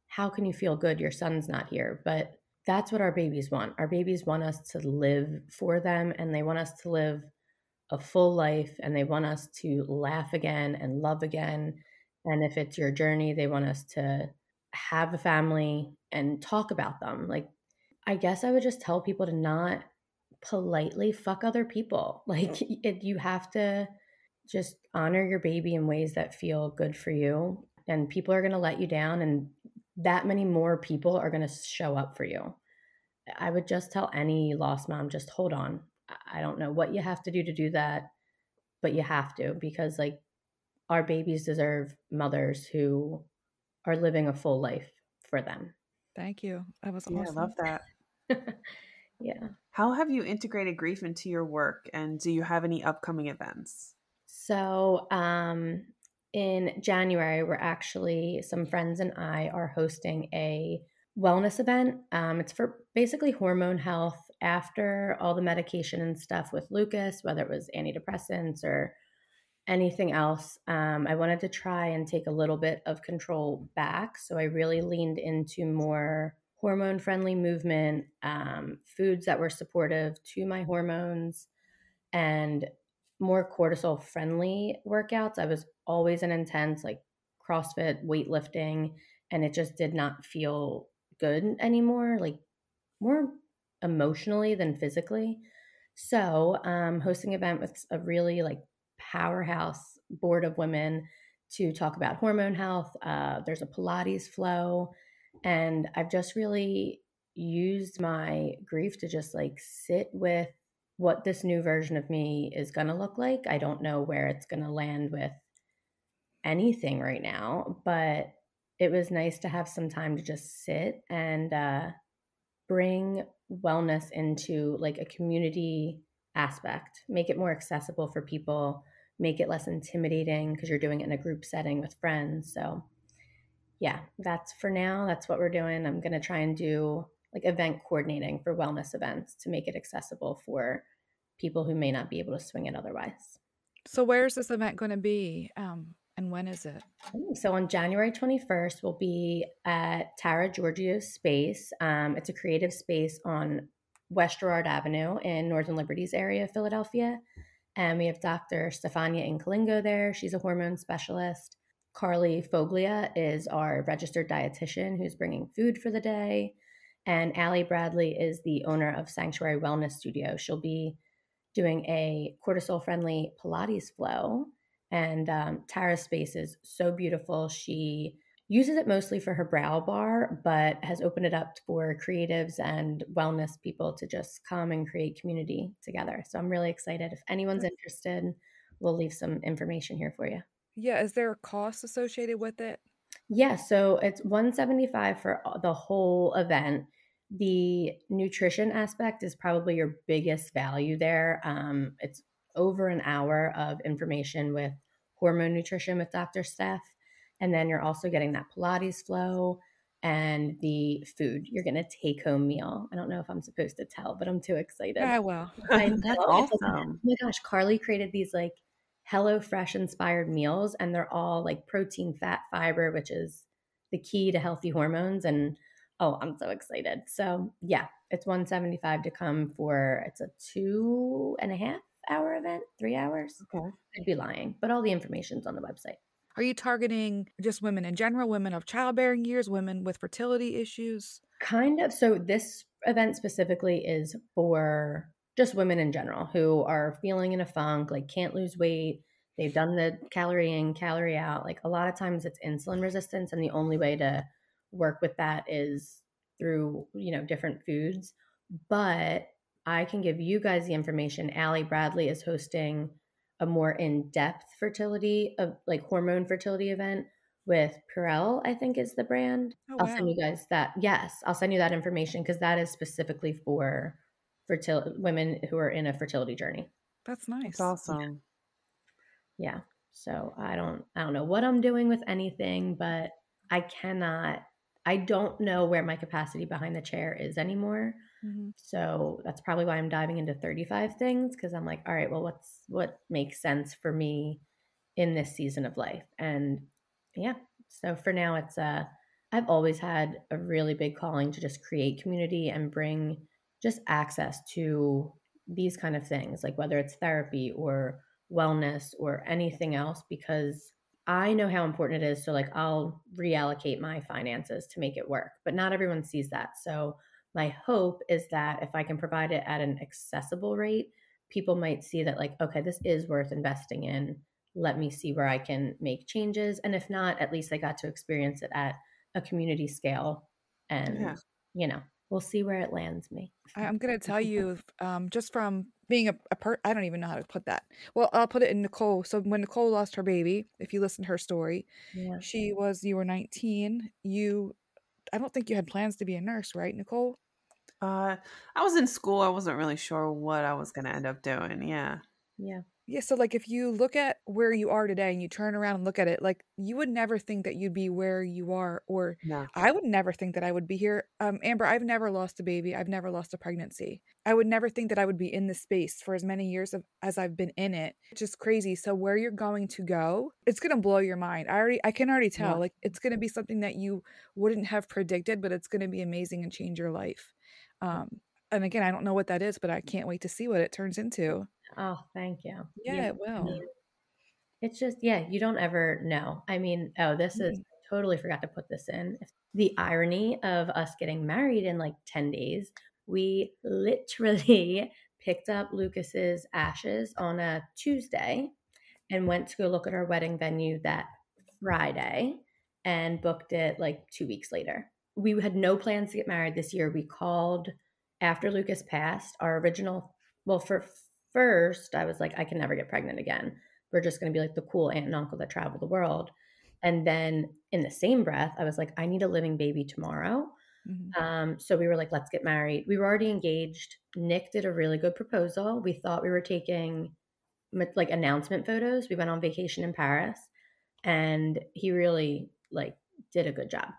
how can you feel good? Your son's not here. But that's what our babies want. Our babies want us to live for them and they want us to live a full life and they want us to laugh again and love again. And if it's your journey, they want us to have a family and talk about them. Like, I guess I would just tell people to not politely fuck other people. Like, it, you have to just honor your baby in ways that feel good for you. And people are going to let you down, and that many more people are going to show up for you. I would just tell any lost mom just hold on. I- I don't know what you have to do to do that, but you have to because, like, our babies deserve mothers who are living a full life for them. Thank you. That was Yeah, I love that. yeah. How have you integrated grief into your work and do you have any upcoming events? So, um, in January, we're actually, some friends and I are hosting a wellness event. Um, it's for basically hormone health after all the medication and stuff with Lucas, whether it was antidepressants or anything else. Um, I wanted to try and take a little bit of control back. So I really leaned into more hormone friendly movement, um, foods that were supportive to my hormones, and more cortisol friendly workouts. I was always an intense, like CrossFit, weightlifting, and it just did not feel good anymore, like more emotionally than physically. So, um, hosting an event with a really like powerhouse board of women to talk about hormone health. Uh, there's a Pilates flow, and I've just really used my grief to just like sit with what this new version of me is going to look like. I don't know where it's going to land with anything right now, but it was nice to have some time to just sit and uh, bring wellness into like a community aspect, make it more accessible for people, make it less intimidating because you're doing it in a group setting with friends. So, yeah, that's for now. That's what we're doing. I'm going to try and do like event coordinating for wellness events to make it accessible for people who may not be able to swing it otherwise. So, where's this event going to be? Um, and when is it? So on January 21st, we'll be at Tara Giorgio's space. Um, it's a creative space on West Girard Avenue in Northern Liberties area of Philadelphia. And we have Dr. Stefania Incalingo there. She's a hormone specialist. Carly Foglia is our registered dietitian who's bringing food for the day. And Allie Bradley is the owner of Sanctuary Wellness Studio. She'll be doing a cortisol friendly Pilates flow. And um, Tara's space is so beautiful. She uses it mostly for her brow bar, but has opened it up for creatives and wellness people to just come and create community together. So I'm really excited. If anyone's interested, we'll leave some information here for you. Yeah, is there a cost associated with it? Yeah, so it's 175 for the whole event the nutrition aspect is probably your biggest value there. Um, it's over an hour of information with hormone nutrition with Dr. Steph. And then you're also getting that Pilates flow and the food. You're going to take home meal. I don't know if I'm supposed to tell, but I'm too excited. Yeah, well, that's awesome. oh my gosh, Carly created these like Hello Fresh inspired meals, and they're all like protein, fat, fiber, which is the key to healthy hormones. And Oh, I'm so excited. So yeah, it's 175 to come for it's a two and a half hour event, three hours. Okay. I'd be lying, but all the information's on the website. Are you targeting just women in general, women of childbearing years, women with fertility issues? Kind of. So this event specifically is for just women in general who are feeling in a funk, like can't lose weight. They've done the calorie in, calorie out. Like a lot of times it's insulin resistance, and the only way to work with that is through you know different foods but i can give you guys the information allie bradley is hosting a more in-depth fertility of like hormone fertility event with Purell, I think is the brand. Oh, I'll wow. send you guys that. Yes, I'll send you that information because that is specifically for fertility women who are in a fertility journey. That's nice. It's awesome. Yeah. So I don't I don't know what I'm doing with anything, but I cannot I don't know where my capacity behind the chair is anymore. Mm-hmm. So that's probably why I'm diving into 35 things because I'm like, all right, well, what's what makes sense for me in this season of life? And yeah, so for now, it's uh, I've always had a really big calling to just create community and bring just access to these kind of things, like whether it's therapy or wellness or anything else, because I know how important it is. So, like, I'll reallocate my finances to make it work, but not everyone sees that. So, my hope is that if I can provide it at an accessible rate, people might see that, like, okay, this is worth investing in. Let me see where I can make changes. And if not, at least I got to experience it at a community scale. And, Yeah. you know, we'll see where it lands me. I, I'm going to tell you, um, just from being a, a per, I don't even know how to put that. Well, I'll put it in Nicole. So when Nicole lost her baby, if you listen to her story, Yeah. she was you were 19. You, I don't think you had plans to be a nurse, right, Nicole? Uh, I was in school. I wasn't really sure what I was going to end up doing. Yeah. Yeah. Yeah, so like if you look at where you are today and you turn around and look at it, like you would never think that you'd be where you are, or No. I would never think that I would be here. Um, Amber, I've never lost a baby. I've never lost a pregnancy. I would never think that I would be in this space for as many years of, as I've been in it. It's just crazy. So where you're going to go, it's gonna blow your mind. I already, I can already tell. Yeah. Like it's gonna be something that you wouldn't have predicted, but it's gonna be amazing and change your life. Um, and again, I don't know what that is, but I can't wait to see what it turns into. Oh, thank you. Yeah, You- it will. it's just, yeah, you don't ever know. I mean, oh, this is Mhm. totally forgot to put this in. The irony of us getting married in like 10 days, we literally picked up Lucas's ashes on a Tuesday and went to go look at our wedding venue that Friday and booked it like two weeks later. We had no plans to get married this year. We called after Lucas passed. Our original, well, for first, I was like, I can never get pregnant again. We're just going to be like the cool aunt and uncle that travel the world. And then in the same breath, I was like, I need a living baby tomorrow. Mhm. Um, so we were like, let's get married. We were already engaged. Nick did a really good proposal. We thought we were taking like announcement photos. We went on vacation in Paris and he really like did a good job.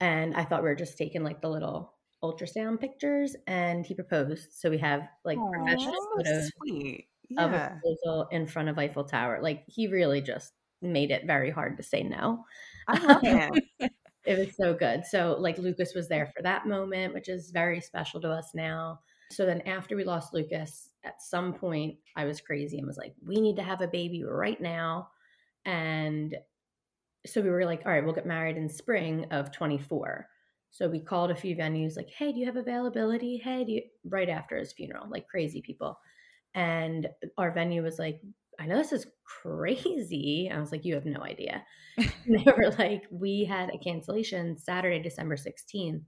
And I thought we were just taking like the little ultrasound pictures and he proposed. So we have like Aw, professional photos of a proposal in front of Eiffel Tower. Like he really just made it very hard to say no. I love him. It was so good. So like Lucas was there for that moment, which is very special to us now. So then after we lost Lucas, at some point I was crazy and was like, we need to have a baby right now. And so we were like, all right, we'll get married in spring of 24. So we called a few venues like, hey, do you have availability? Hey, do you right after his funeral, like crazy people. And our venue was like, I know this is crazy. I was like, you have no idea. And they were like, we had a cancellation Saturday, December 16th,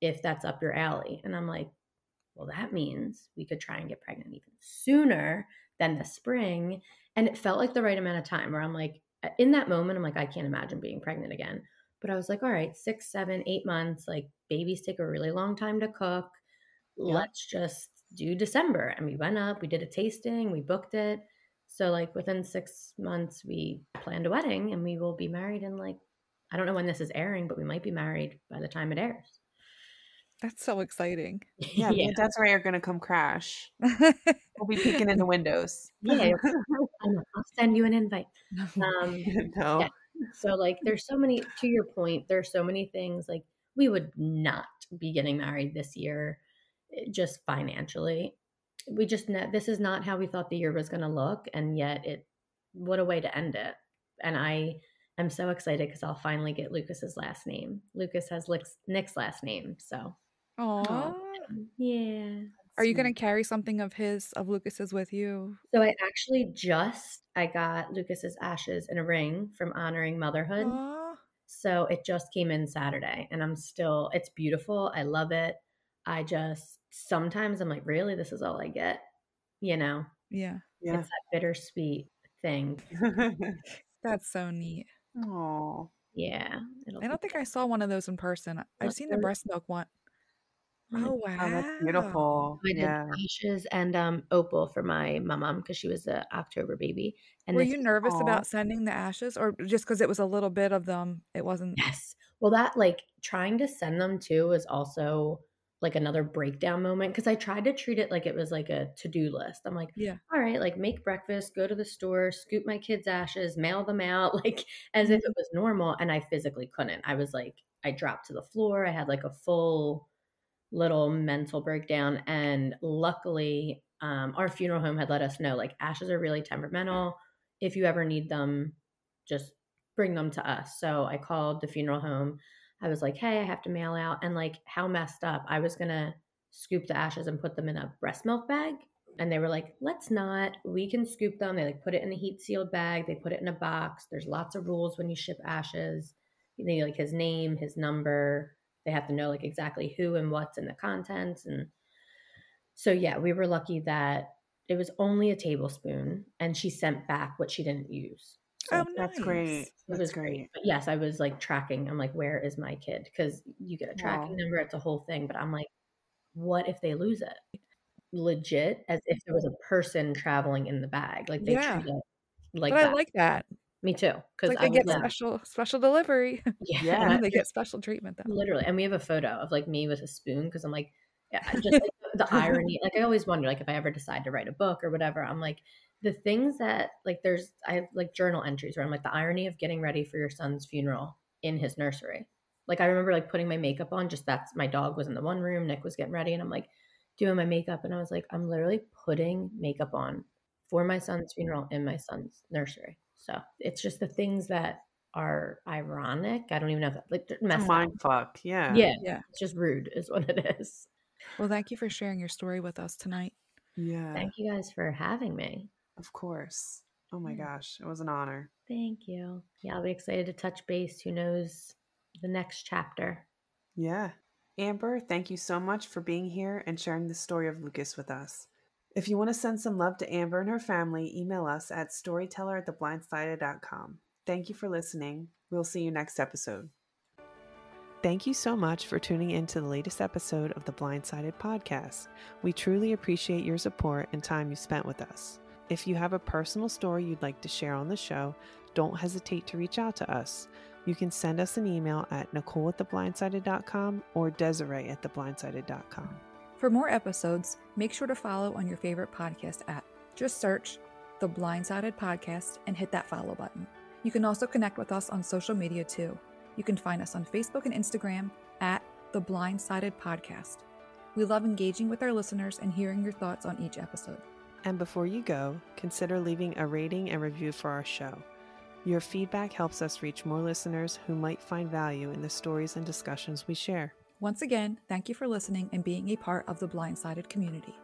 if that's up your alley. And I'm like, well, that means we could try and get pregnant even sooner than the spring. And it felt like the right amount of time where I'm like, uh, in that moment, I'm like, I can't imagine being pregnant again. But I was like, all right, six, seven, eight months, like babies take a really long time to cook. Yeah. Let's just do December. And we went up, we did a tasting, we booked it. So, like, within six months, we planned a wedding and we will be married in like, I don't know when this is airing, but we might be married by the time it airs. That's so exciting. Yeah, me and Desiree are gonna come crash. We'll be peeking in the windows. Yeah, I know. I'll send you an invite. Um, no. yeah. So like there's so many to your point, there's so many things like we would not be getting married this year eh, just financially. We just ne- this is not how we thought the year was going to look and yet it what a way to end it. And I am so excited cuz I'll finally get Lucas's last name. Lucas has Nick's, Nick's last name, so Aw. yeah. Are you going to carry something of his, of Lucas's with you? So I actually just I got Lucas's ashes in a ring from honoring motherhood. Aw. So it just came in Saturday and I'm still it's beautiful. I love it. I just sometimes I'm like, really, this is all I get. You know, Yeah. Yeah. it's that bittersweet thing. That's so neat. Oh. Yeah. I don't think I saw one of those in person. I've That's seen the really- breast milk one. Good. Oh, wow. Oh, that's beautiful. I did Yeah. ashes and um opal for my mom because she was a October baby. And Were this you nervous Aw. about sending the ashes or just because it was a little bit of them? It wasn't. Yes. Well, that like trying to send them too was also like another breakdown moment because I tried to treat it like it was like a to do list. I'm like, Yeah. all right, like make breakfast, go to the store, scoop my kids' ashes, mail them out, like as if it was normal. And I physically couldn't. I was like, I dropped to the floor. I had like a full little mental breakdown. And luckily, um, our funeral home had let us know like ashes are really temperamental. If you ever need them, just bring them to us. So I called the funeral home. I was like, hey, I have to mail out. And like, how messed up. I was going to scoop the ashes and put them in a breast milk bag. And they were like, let's not. We can scoop them. They like put it in a heat sealed bag. They put it in a box. There's lots of rules when you ship ashes. You need like his name, his number. They have to know like exactly who and what's in the contents. And so, yeah, we were lucky that it was only a tablespoon and she sent back what she didn't use. So Oh, That's nice. great. it That's was great. great. But yes, I was like tracking. I'm like, where is my kid? Because you get a tracking Wow. number, it's a whole thing. But I'm like, what if they lose it? Legit, as if there was a person traveling in the bag. Like they Yeah. treat it like but that. I like that. Me too. Because like I they get was, special special delivery. yeah, Yeah. they get special treatment though. literally. And we have a photo of like me with a spoon because I'm like, yeah, just like, the irony. Like I always wonder, like if I ever decide to write a book or whatever, I'm like the things that like there's I have like journal entries where I'm like the irony of getting ready for your son's funeral in his nursery. Like I remember like putting my makeup on. Just that's my dog was in the one room, Nick was getting ready, and I'm like doing my makeup, and I was like, I'm literally putting makeup on for my son's funeral in my son's nursery. So it's just the things that are ironic. I don't even know if like they're a messed up. mind fuck. Yeah. Yeah, Yeah. it's just rude, is what it is. Well, thank you for sharing your story with us tonight. Yeah. Thank you guys for having me. Of course. Oh my gosh. It was an honor. Thank you. Yeah, I'll be excited to touch base. Who knows the next chapter? Yeah. Amber, thank you so much for being here and sharing the story of Lucas with us. If you want to send some love to Amber and her family, email us at storyteller at theblindsided.com. Thank you for listening. We'll see you next episode. Thank you so much for tuning in to the latest episode of the Blindsided podcast. We truly appreciate your support and time you spent with us. If you have a personal story you'd like to share on the show, don't hesitate to reach out to us. you can send us an email at nicole at theblindsided.com or desiree at theblindsided.com. For more episodes, make sure to follow on your favorite podcast app. Just search The Blindsided Podcast and hit that follow button. You can also connect with us on social media too. You can find us on Facebook and Instagram at The Blindsided Podcast. We love engaging with our listeners and hearing your thoughts on each episode. And before you go, consider leaving a rating and review for our show. Your feedback helps us reach more listeners who might find value in the stories and discussions we share. Once again, thank you for listening and being a part of the Blindsided community.